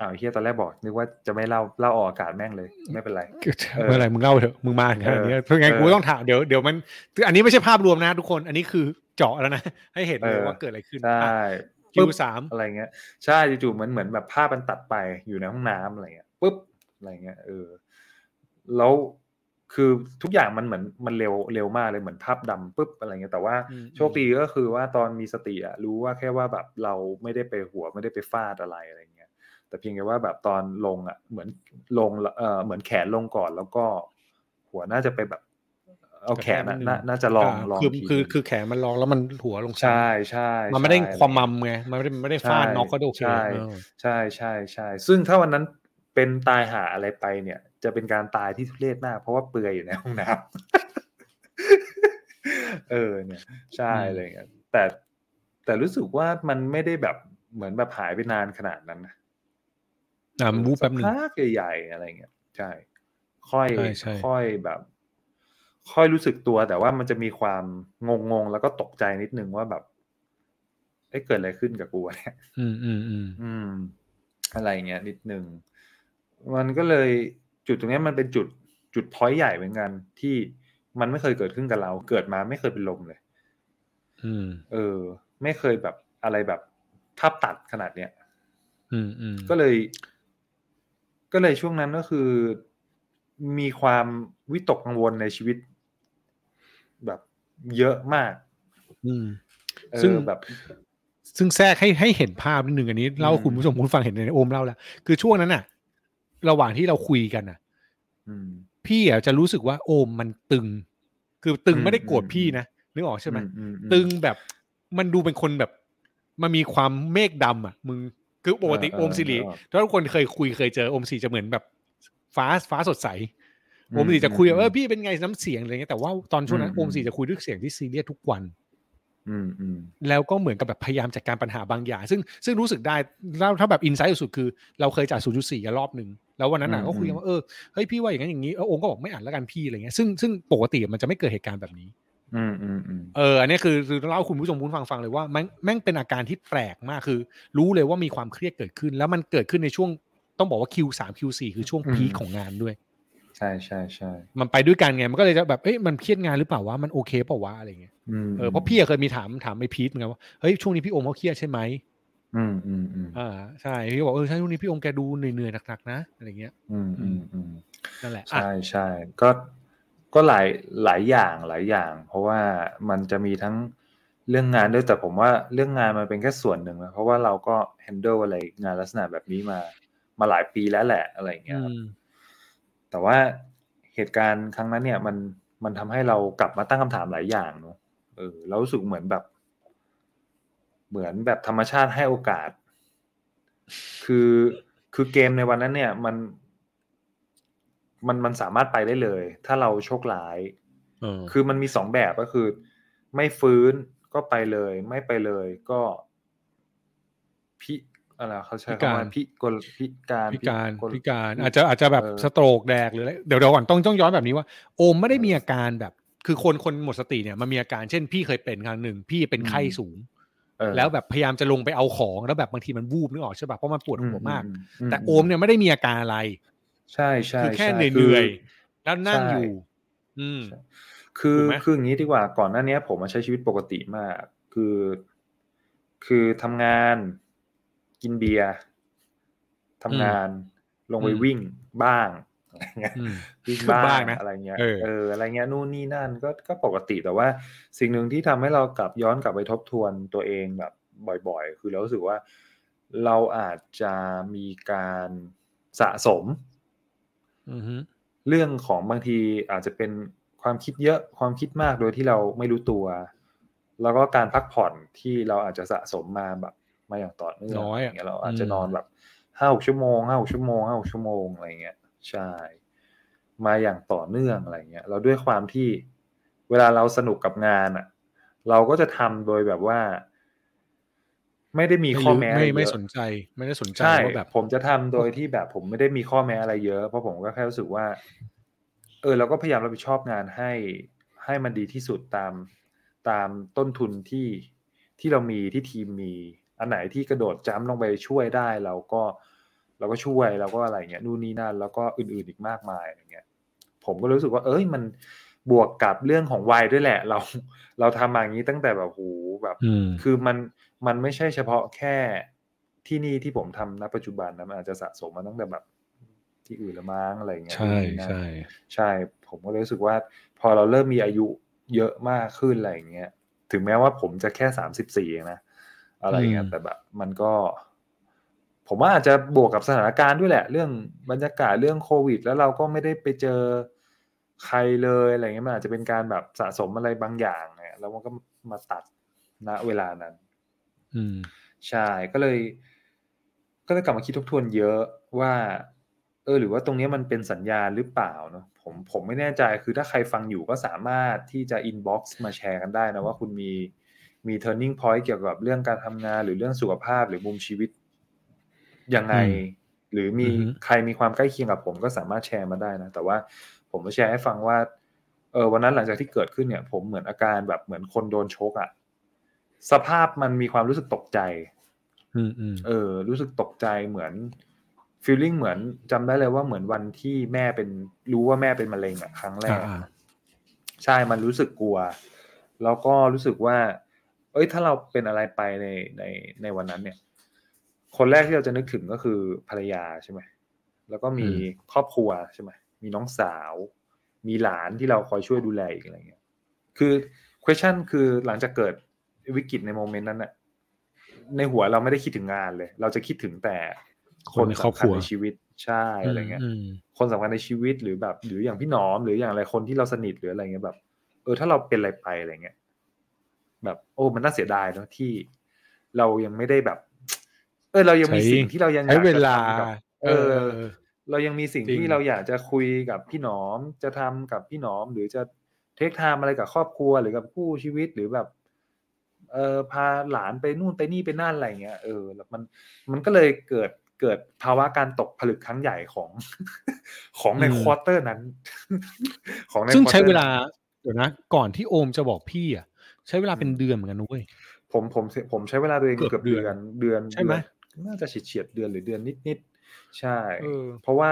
Speaker 3: อ้าวเฮียตอนแรกบอกนึกว่าจะไม่เล่าเล่าออกอากาศแม่งเลย ไม่เป็นไรเออ
Speaker 2: เมื่อไหร่มึงเล่าเถอะมึงมาถึงขนาดนี้
Speaker 3: เออ
Speaker 2: เพราะงั้น
Speaker 3: เออ
Speaker 2: กูต้องถามเดี๋ยวเดี๋ยวมันอันนี้ไม่ใช่ภาพรวมนะทุกคน อันนี้คือเจาะแล้วนะ ให้เห็นเลย
Speaker 3: เออ
Speaker 2: ว่าเกิดอะไรขึ้น
Speaker 3: ใช่
Speaker 2: คิว
Speaker 3: ปุ๊บ
Speaker 2: สาม
Speaker 3: อะไรเงี้ยใช่จู่ๆมันเหมือนแบบภาพมันตัดไปอยู่ในห้องน้ำอะไรเงี้ยปุ๊บอะไรเงี้ยเออ แล้วคือทุกอย่างมันเหมือนมันเร็วเร็วมากเลยเหมือนภาพดำปุ๊บอะไรเงี้ยแต่ว่า
Speaker 2: อืม
Speaker 3: โชคดีก็คือว่าตอนมีสติอะรู้ว่าแค่ว่าแบบเราไม่ได้ไปหัวไม่ได้ไปฟาดอะไรอะไรเงี้ยแต่เพียงแค่ว่าแบบตอนลงอะเหมือนลงเอ่อเหมือนแขนลงก่อนแล้วก็หัวน่าจะไปแบบเอาแขนอะน่าน่าจะลองลอง
Speaker 2: คือ
Speaker 3: ที
Speaker 2: คือคือแขนมันลองแล้วมันหัวลง
Speaker 3: ใช่ใช่
Speaker 2: มันไม่ได้
Speaker 3: ใช่
Speaker 2: ความมัมไงมันไม่ได้ไม่ได้ฟาด
Speaker 3: ใช่
Speaker 2: น็อกก็โอเค
Speaker 3: ใช่
Speaker 2: เออ
Speaker 3: ใช่ใช่ใช่ซึ่งถ้าวันนั้นเป็นตายหาอะไรไปเนี่ย จะเป็นการตายที่ทุเรศมาก เพราะว่าเปลือยอยู่ในห้องน้ำเออเนี่ย ใช่อะไรเงี้ยแต่แต่รู้สึกว่ามันไม่ได้แบบเหมือนแบบหายไปนานขนาดนั้นนะ
Speaker 2: อ่ามันวูบแป๊บหนึ่ง
Speaker 3: สักพักใหญ่ๆอะไรเงี้ยใช่ ค่อย
Speaker 2: ใช่ใช่
Speaker 3: ค่อยแบบ ค่อยรู้สึกตัวแต่ว่ามันจะมีความงงงๆแล้วก็ตกใจนิดนึงว่าแบบเอ๊ะเกิดอะไรขึ้นกับกูวะเนี่ย
Speaker 2: อืมอืมอืม
Speaker 3: อืมอะไรเงี้ยนิดนึงมันก็เลย จุดตรงเนี้ยมันเป็นจุดจุดพอยต์ใหญ่เหมือนกันที่มันไม่เคยเกิดขึ้นกับเรา เกิดมาไม่เคยเป็นลมเลย
Speaker 2: อืม
Speaker 3: เออ ไม่เคยแบบอะไรแบบภาพตัดขนาดเนี้ย
Speaker 2: อืมอืม
Speaker 3: ก็เลย ก็เลยช่วงนั้นก็คือ มีความวิตกกังวลในชีวิต แบบเยอะมาก
Speaker 2: อืม
Speaker 3: เอ
Speaker 2: ซึ่ง
Speaker 3: อแบบ
Speaker 2: ซึ่งแทรกให้ให้เห็นภาพนิดนึงอันนี้เล่าให้
Speaker 3: อืม
Speaker 2: คุณผู้ชมคุณฟังเห็นในโอมเล่าแล้ว คือช่วงนั้นน่ะ ระหว่างที่เราคุยกันน่ะ
Speaker 3: อืม
Speaker 2: พี่อะจะรู้สึกว่า โอมมันตึง คือตึง
Speaker 3: อืม
Speaker 2: ไม่ได้โกรธ
Speaker 3: อืม
Speaker 2: พี่นะนึกออกใช่ไหม
Speaker 3: อือือื
Speaker 2: ตึงแบบมันดูเป็นคนแบบ มันมีความเมฆดำอะ มึงคือปกติ
Speaker 3: เออ
Speaker 2: โอมสิริ
Speaker 3: เออ
Speaker 2: ถ้าทุกคนเคยคุยเคยเจอโอมสิริจะเหมือนแบบฟ้าฟ้าสดใส
Speaker 3: อืม
Speaker 2: โอมสิริจะคุย
Speaker 3: อืม
Speaker 2: ว่าเออพี่เป็นไงน้ำเสียงอะไรเงี้ยแต่ว่าตอนช่วงนั้น
Speaker 3: อืม
Speaker 2: โอมสิริจะคุยด้วยเสียงที่ซีเรียสทุกวัน
Speaker 3: อืมอืม
Speaker 2: แล้วก็เหมือนกับแบบพยายามจัดการปัญหาบางอย่าง ซึ่งซึ่งรู้สึกได้แล้วถ้าแบบอินไซต์สุดๆคือ เราเคยจ่าย0.4กันรอบหนึ่งแล้ววันนั้นน่ะ
Speaker 3: อืม
Speaker 2: ก็คุยกันว่าเออเฮ้ยพี่ว่าอย่างนั้นอย่างนี้เออโอมก็บอกไม่อ่านแล้วกันพี่อะไรเงี้ยซึ่งซึ่งปกติมันจะไม่เกิดเหตุการณ์แบบนี้
Speaker 3: อืมอืมอืม
Speaker 2: เอออันนี้คือคือเล่าให้คุณผู้ชมคุณฟังฟังเลยว่าแม่งแม่งเป็นอาการที่แปลกมากคือ รู้เลยว่ามีความเครียดเกิดขึ้น แล้วมันเกิดขึ้นในช่วงต้องบอกว่า Q3 Q4 คือช่วงพีคของงานด้วย
Speaker 3: ใช่ใช่ใช่
Speaker 2: มันไปด้วยกันไงมันก็เลยจะแบบเอ้ยมันเครียดงานหรือเปล่าวะมันโอเคเปล่าวะอะไรเงี้ย
Speaker 3: อืม
Speaker 2: เออเพราะพี่อะเคยมีถามถามไอ้พีทเหมือนกันว่าเฮ้ยช่วงนี้พี่โอมเขาเครียดใช่ไหม
Speaker 3: อืมอืมอืม
Speaker 2: อ่าใช่พี่ก็บอกเออใช่ช่วงนี้พี่โอมแกดูเหนื่อยๆหนักๆนะอะไรเงี้ย
Speaker 3: อืมอืมอืม
Speaker 2: นั่นแหละอะ
Speaker 3: ใช่ใช่ก็ก็หลายหลายอย่างหลายอย่าง เพราะว่ามันจะมีทั้งเรื่องงานด้วยแต่ผมว่าเรื่องงานมันเป็นแค่ส่วนหนึ่งนะเพราะว่าเราก็ handle อะไรงานลักษณะแบบนี้มามาหลายปีแล้วแหละอะไรอย่างเงี้ยครับ
Speaker 2: อืม
Speaker 3: แต่ว่าเหตุการณ์ครั้งนั้นเนี่ยมันมันทำให้เรากลับมาตั้งคำถามหลายอย่างเนอะเออเรารู้สึกเหมือนแบบ เหมือนแบบธรรมชาติให้โอกาส คือคือเกมในวันนั้นเนี่ยมันมันมันสามารถไปได้เลย ถ้าเราโชคร้าย
Speaker 2: เออ
Speaker 3: คือมันมีสองแบบก็คือ ไม่ฟื้นก็ไปเลย ไม่ไปเลยก็พิ อะไรเขาใช้คำว่าพิกลพิการ
Speaker 2: พิการ
Speaker 3: กล
Speaker 2: พิการอาจจะอาจจะแบบ
Speaker 3: เออ
Speaker 2: สโตรกแดกหรืออะไรเดี๋ยวเดี๋ยวก่อนต้องต้องย้อนแบบนี้ว่า โอมไม่ได้มีอาการแบบ คือคนคนหมดสติเนี่ยมันมีอาการเช่นพี่เคยเป็นครั้งหนึ่งพี่เป็นไข้สูง
Speaker 3: เออ
Speaker 2: แล้วแบบพยายามจะลงไปเอาของแล้วแบบบางทีมันวูบนึกออกใช่ป่ะเพราะมันปวดหัวมาก
Speaker 3: อื
Speaker 2: แต่โอมเนี่ยไม่ได้มีอาการอะไร
Speaker 3: ใช่ใช่
Speaker 2: คือแค่
Speaker 3: ใช่
Speaker 2: เหนื่อยๆแล้วนั่ง
Speaker 3: ใช่
Speaker 2: อยู่ อืม
Speaker 3: คือ
Speaker 2: ถูกไหม
Speaker 3: คืออย่างนี้ดีกว่าก่อนหน้านี้ผมมาใช้ชีวิตปกติมาก คือ คือทำงาน กินเบียร์ทำงาน ลงไป
Speaker 2: อืม
Speaker 3: วิ่งบ้างอะไรเงี้ย
Speaker 2: อืม
Speaker 3: วิ่งบ้า
Speaker 2: บ้าง
Speaker 3: ง
Speaker 2: นะ
Speaker 3: อะไรเงี้ย
Speaker 2: เออ
Speaker 3: อะไรเงี้ยนู่นนี่นั่นก็ก็ปกติแต่ว่า สิ่งหนึ่งที่ทำให้เรากลับย้อนกลับไปทบทวนตัวเองแบบบ่อยๆ คือเรารู้สึกว่า เราอาจจะมีการสะสม
Speaker 2: อือฮึ
Speaker 3: เรื่องของบางทีอาจจะเป็นความคิดเยอะความคิดมากโดยที่เราไม่รู้ตัว แล้วก็การพักผ่อนที่เราอาจจะสะสมมาแบบ มาอย่างต่อเนื่อง
Speaker 2: น้อย
Speaker 3: อ
Speaker 2: อะ
Speaker 3: ย่างเงี้ยเราอาจจะ
Speaker 2: อืม
Speaker 3: นอนแบบห้าหกชั่วโมงห้าหกชั่วโมงห้าหกชั่วโมงอะไรเงี้ยใช่ มาอย่างต่อเนื่องอะไรเงี้ยเราด้วยความที่เวลาเราสนุกกับงานอะ เราก็จะทำโดยแบบว่า ไม่ได้มีข้อแม้
Speaker 2: ไม่
Speaker 3: อะร
Speaker 2: ไม่
Speaker 3: เยอะ
Speaker 2: สนใจ ไม่ได้สนใจ
Speaker 3: ใช่
Speaker 2: ว่าแบบ
Speaker 3: ผมจะทำโดยที่แบบผมไม่ได้มีข้อแม้อะไรเยอะ เพราะผมก็แค่รู้สึกว่า เออเราก็พยายามรับผิดชอบงานให้ให้มันดีที่สุดตามตามต้นทุนที่ที่เรามีที่ทีมมี อันไหนที่กระโดดจ้ำลงไปช่วยได้เราก็เราก็ช่วยเราก็อะไรเงี้ยนู่นนี่นั่นแล้วก็อื่นๆอีกมากมายอะไรเงี้ยผมก็รู้สึกว่า เอ้ยมันบวกกับเรื่องของวัยด้วยแหละ เราเราทำมาอย่างนี้ตั้งแต่แบบโหแบบ
Speaker 2: อืม
Speaker 3: คือมันมันไม่ใช่เฉพาะแค่ที่นี่ที่ผมทำณปัจจุบันนะมันอาจจะสะสมมาตั้งแต่แบบที่อื่นละมั้งอะไรอย่างเงี้ย
Speaker 2: ใช่
Speaker 3: นู่นนี่นั่น
Speaker 2: ใช่
Speaker 3: ใช่ ผมก็เลยรู้สึกว่า พอเราเริ่มมีอายุเยอะมากขึ้นอะไรอย่างเงี้ยถึงแม้ว่าผมจะแค่สามสิบสี่เองนะ อะไรเงี้ยแต่แบบ มันก็ ผมว่าอาจจะบวกกับสถานการณ์ด้วยแหละ เรื่องบรรยากาศเรื่องโควิด แล้วเราก็ไม่ได้ไปเจอใครเลยอะไรเงี้ยมันอาจจะเป็นการแบบสะสมอะไรบางอย่างเนี่ยแล้วมันก็มาตัดณเวลานั้น
Speaker 2: อืม
Speaker 3: ใช่ก็เลย ก็เลยกลับมาคิดทบทวนเยอะว่า เออ หรือว่าตรงนี้มันเป็นสัญญาณหรือเปล่าเนาะผมผมไม่แน่ใจคือถ้าใครฟังอยู่ก็สามารถที่จะ inbox มาแชร์กันได้นะว่าคุณมี มี turning point เกี่ยวกับเรื่องการทำงานหรือเรื่องสุขภาพหรือมุมชีวิตยังไง
Speaker 2: อืม
Speaker 3: หรือมี
Speaker 2: อือฮึ
Speaker 3: ใครมีความใกล้เคียงกับผมก็สามารถแชร์มาได้นะ แต่ว่าผมจะแชร์ให้ฟังว่าเออวันนั้นหลังจากที่เกิดขึ้นเนี่ย ผมเหมือนอาการแบบเหมือนคนโดนชกอะ่ะสภาพมันมีความรู้สึกตกใจ
Speaker 2: อืมอืม
Speaker 3: เออ รู้สึกตกใจเหมือนฟีลลิ่งเหมือนจำได้เลยว่าเหมือนวันที่แม่เป็นรู้ว่าแม่เป็นมะเร็งอะครั้งแร
Speaker 2: อ่ากอ่า
Speaker 3: ใช่มันรู้สึกกลัว แล้วก็รู้สึกว่า เอ้ยถ้าเราเป็นอะไรไปในในในวันนั้นเนี่ย คนแรกที่เราจะนึกถึงก็คือภรรยาใช่ไหมแล้วก็มีครอบครัวใช่ไหมมีน้องสาว มีหลานที่เราคอยช่วยดูแลอีกอะไรเงี้ยคือ question คือหลังจากเกิดวิกฤตในโมเมนต์นั้นน่ะในหัวเราไม่ได้คิดถึงงานเลย เราจะคิดถึงแต่คนสำคัญในชีวิตใช่อะไรเงี้ย
Speaker 2: อืม
Speaker 3: คนสำคัญในชีวิตหรือแบบ หรืออย่างพี่หนอมหรืออย่างอะไรคนที่เราสนิทหรืออะไรเงี้ยแบบ เออถ้าเราเป็นอะไรไปอะไรเงี้ย แบบโอ้มันน่าเสียดายเนอะที่เรายังไม่ได้แบบ เออเรายังมี
Speaker 2: ใช้
Speaker 3: สิ่งที่เรายัง
Speaker 2: ใช้
Speaker 3: อยาก
Speaker 2: เว
Speaker 3: จะ
Speaker 2: ลา
Speaker 3: ทำกับ
Speaker 2: เอ
Speaker 3: เอ
Speaker 2: อ
Speaker 3: อ เรายังมีสิ่ง
Speaker 2: จริง
Speaker 3: ที่เราอยากจะคุยกับพี่หนอม จะทำกับพี่หนอม หรือจะเทคไทม์อะไรกับครอบครัวหรือกับคู่ชีวิตหรือแบบเออพาหลานไปนู่นไปนี่ไปนั่นอะไรเงี้ยเออแล้วมันมันก็เลยเกิดเกิดภาวะการตกผลึกครั้งใหญ่ของของใน
Speaker 2: อืม
Speaker 3: quarter นั้น ของใน
Speaker 2: ซึ่ง
Speaker 3: ควอ
Speaker 2: ใช้
Speaker 3: ตอร์
Speaker 2: เวลา
Speaker 3: นั้
Speaker 2: เดี๋ยวนะ ก่อนที่โอมจะบอกพี่อะ ใช้เวลาเป็นเดือนเหมือนกันนุ้ย
Speaker 3: ผมผมผมใช้เวลาตัวเอง
Speaker 2: เกือบ
Speaker 3: เกือบ
Speaker 2: เดื
Speaker 3: เดื
Speaker 2: อ
Speaker 3: อนนเดือน
Speaker 2: ใช่ไหม
Speaker 3: เดือนน่าจะเฉียดเฉียดๆเดือนหรือเดือนนิดนิดๆใช่
Speaker 2: เออ
Speaker 3: เพราะว่า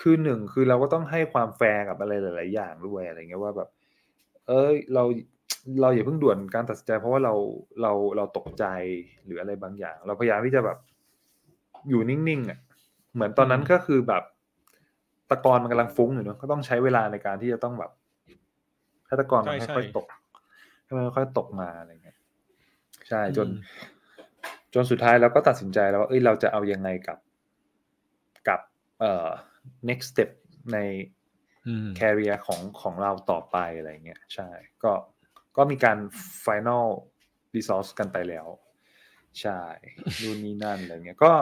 Speaker 3: คือหนึ่งคือเราก็ต้องให้ความแฟร์กับอะไรหลาย ๆ อย่างด้วยอะไรเงี้ยว่าแบบ เอ้ยเราเราอย่าเพิ่งด่วนการตัดสินใจ เพราะว่าเราเราเราตกใจหรืออะไรบางอย่าง เราพยายามที่จะแบบอยู่นิ่งๆอะเหมือนตอนนั้น
Speaker 2: อืม
Speaker 3: ก็คือแบบตะกอนมันกำลังฟุ้งอยู่เนอะก็ต้องใช้เวลาในการที่จะต้องแบบให้ตะกอนมันค่อยๆตก ให้มันค่อยๆตกมาอะไรเงี้ยใช่จน
Speaker 2: อืม
Speaker 3: จนสุดท้ายเราก็ตัดสินใจแล้วว่าเอ้ยเราจะเอายังไงกับกับเอ่อ next step ใน
Speaker 2: อืม
Speaker 3: career ของของเราต่อไปอะไรเงี้ยใช่ ก็ก็มีการ final resource กันไปแล้ว ใช่นู่นนี่นั่นอะไรเงี้ยก็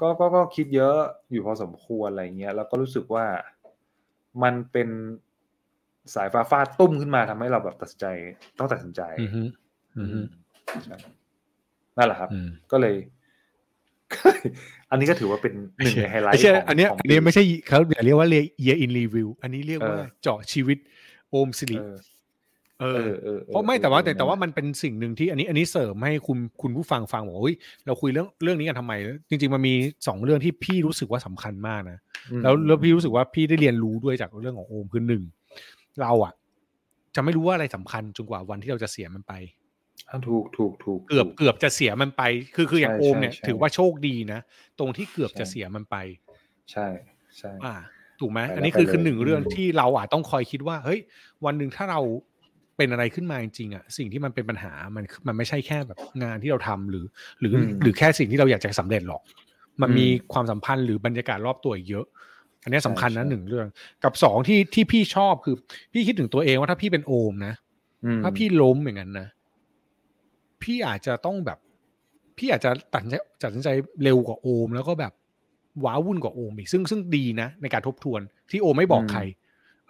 Speaker 3: ก็ก็ก็คิดเยอะอยู่พอสมควรอะไรเงี้ยแล้วก็รู้สึกว่ามันเป็น สายฟ้าฟาดตุ้มขึ้นมาทำให้เราแบบตัดสินใจต้องตัดสินใจ
Speaker 2: อืมฮึอืมฮึ
Speaker 3: ใช่นั่นแหละครับ
Speaker 2: อืม
Speaker 3: ก็เลย อันนี้ก็ถือว่าเป็นหนึ่งในไฮไลท์
Speaker 2: ไม่ใช่
Speaker 3: ของ
Speaker 2: อันเนี้ย
Speaker 3: ของ
Speaker 2: อันเนี้ย
Speaker 3: ปี
Speaker 2: ไม่ใช่เขาอย่าเรียกว่า year in review อันนี้เรียกว่า
Speaker 3: เออ
Speaker 2: เจาะชีวิตโอมสิริ
Speaker 3: เออ
Speaker 2: เอ
Speaker 3: เอ
Speaker 2: อ
Speaker 3: อเออออ
Speaker 2: เพราะไม่แต่ว่าแต่
Speaker 3: เออ
Speaker 2: แต่ว่ามันเป็นสิ่งหนึ่งที่อันนี้อันนี้เสริมให้คุณคุณผู้ฟังฟังบอกว่าเฮ้ยเราคุยเรื่องเรื่องนี้กันทำไม จริง ๆ มันมีสองเรื่องที่พี่รู้สึกว่าสำคัญมากนะ
Speaker 3: อืม
Speaker 2: แล้วแล้วพี่รู้สึกว่าพี่ได้เรียนรู้ด้วยจากเรื่องของโอมคือหนึ่ง เราอะจะไม่รู้ว่าอะไรสำคัญจนกว่าวันที่เราจะเสียมันไป
Speaker 3: อะถูกถูกถูก
Speaker 2: เกือบ
Speaker 3: ถู
Speaker 2: เกือบจะเสียมันไป คือคืออย่าง
Speaker 3: ใช่
Speaker 2: โอมเนี่ย
Speaker 3: ใช่
Speaker 2: ถือว่าโชคดีนะ ตรงที่เกือบ
Speaker 3: ใช่
Speaker 2: จะเสียมันไป
Speaker 3: ใช่ใช่
Speaker 2: อ่าถูกไหม
Speaker 3: ไปแล้ว
Speaker 2: อันนี้คือ
Speaker 3: ไปเลย
Speaker 2: คือหนึ่งเรื่อง
Speaker 3: อืม
Speaker 2: ที่เราอาจต้องคอยคิดว่า เฮ้ย วันหนึ่งถ้าเราเป็นอะไรขึ้นมาจริงๆอะสิ่งที่มันเป็นปัญหามันมันไม่ใช่แค่แบบงานที่เราทำหรือ หรืออ
Speaker 3: ม
Speaker 2: หรือแค่สิ่งที่เราอยากจะสำเร็จหรอก มัน
Speaker 3: อืม
Speaker 2: มีความสัมพันธ์หรือบรรยากาศรอบตัวอีกเยอะ อันนี้สำคัญนะ
Speaker 3: ใช่
Speaker 2: หนึ่งเรื่อง กับสองที่ที่พี่ชอบคือ พี่คิดถึงตัวเองว่าถ้าพี่เป็นโอมนะ
Speaker 3: อืม
Speaker 2: ถ้าพี่ล้มอย่างนั้นนะพี่อาจจะต้องแบบ พี่อาจจะตัดสินใจตัดสินใจเร็วกว่าโอม แล้วก็แบบว้าวุ่นกว่าโอมอีกซึ่งซึ่งดีนะในการทบทวนที่โอมไม่บอกใคร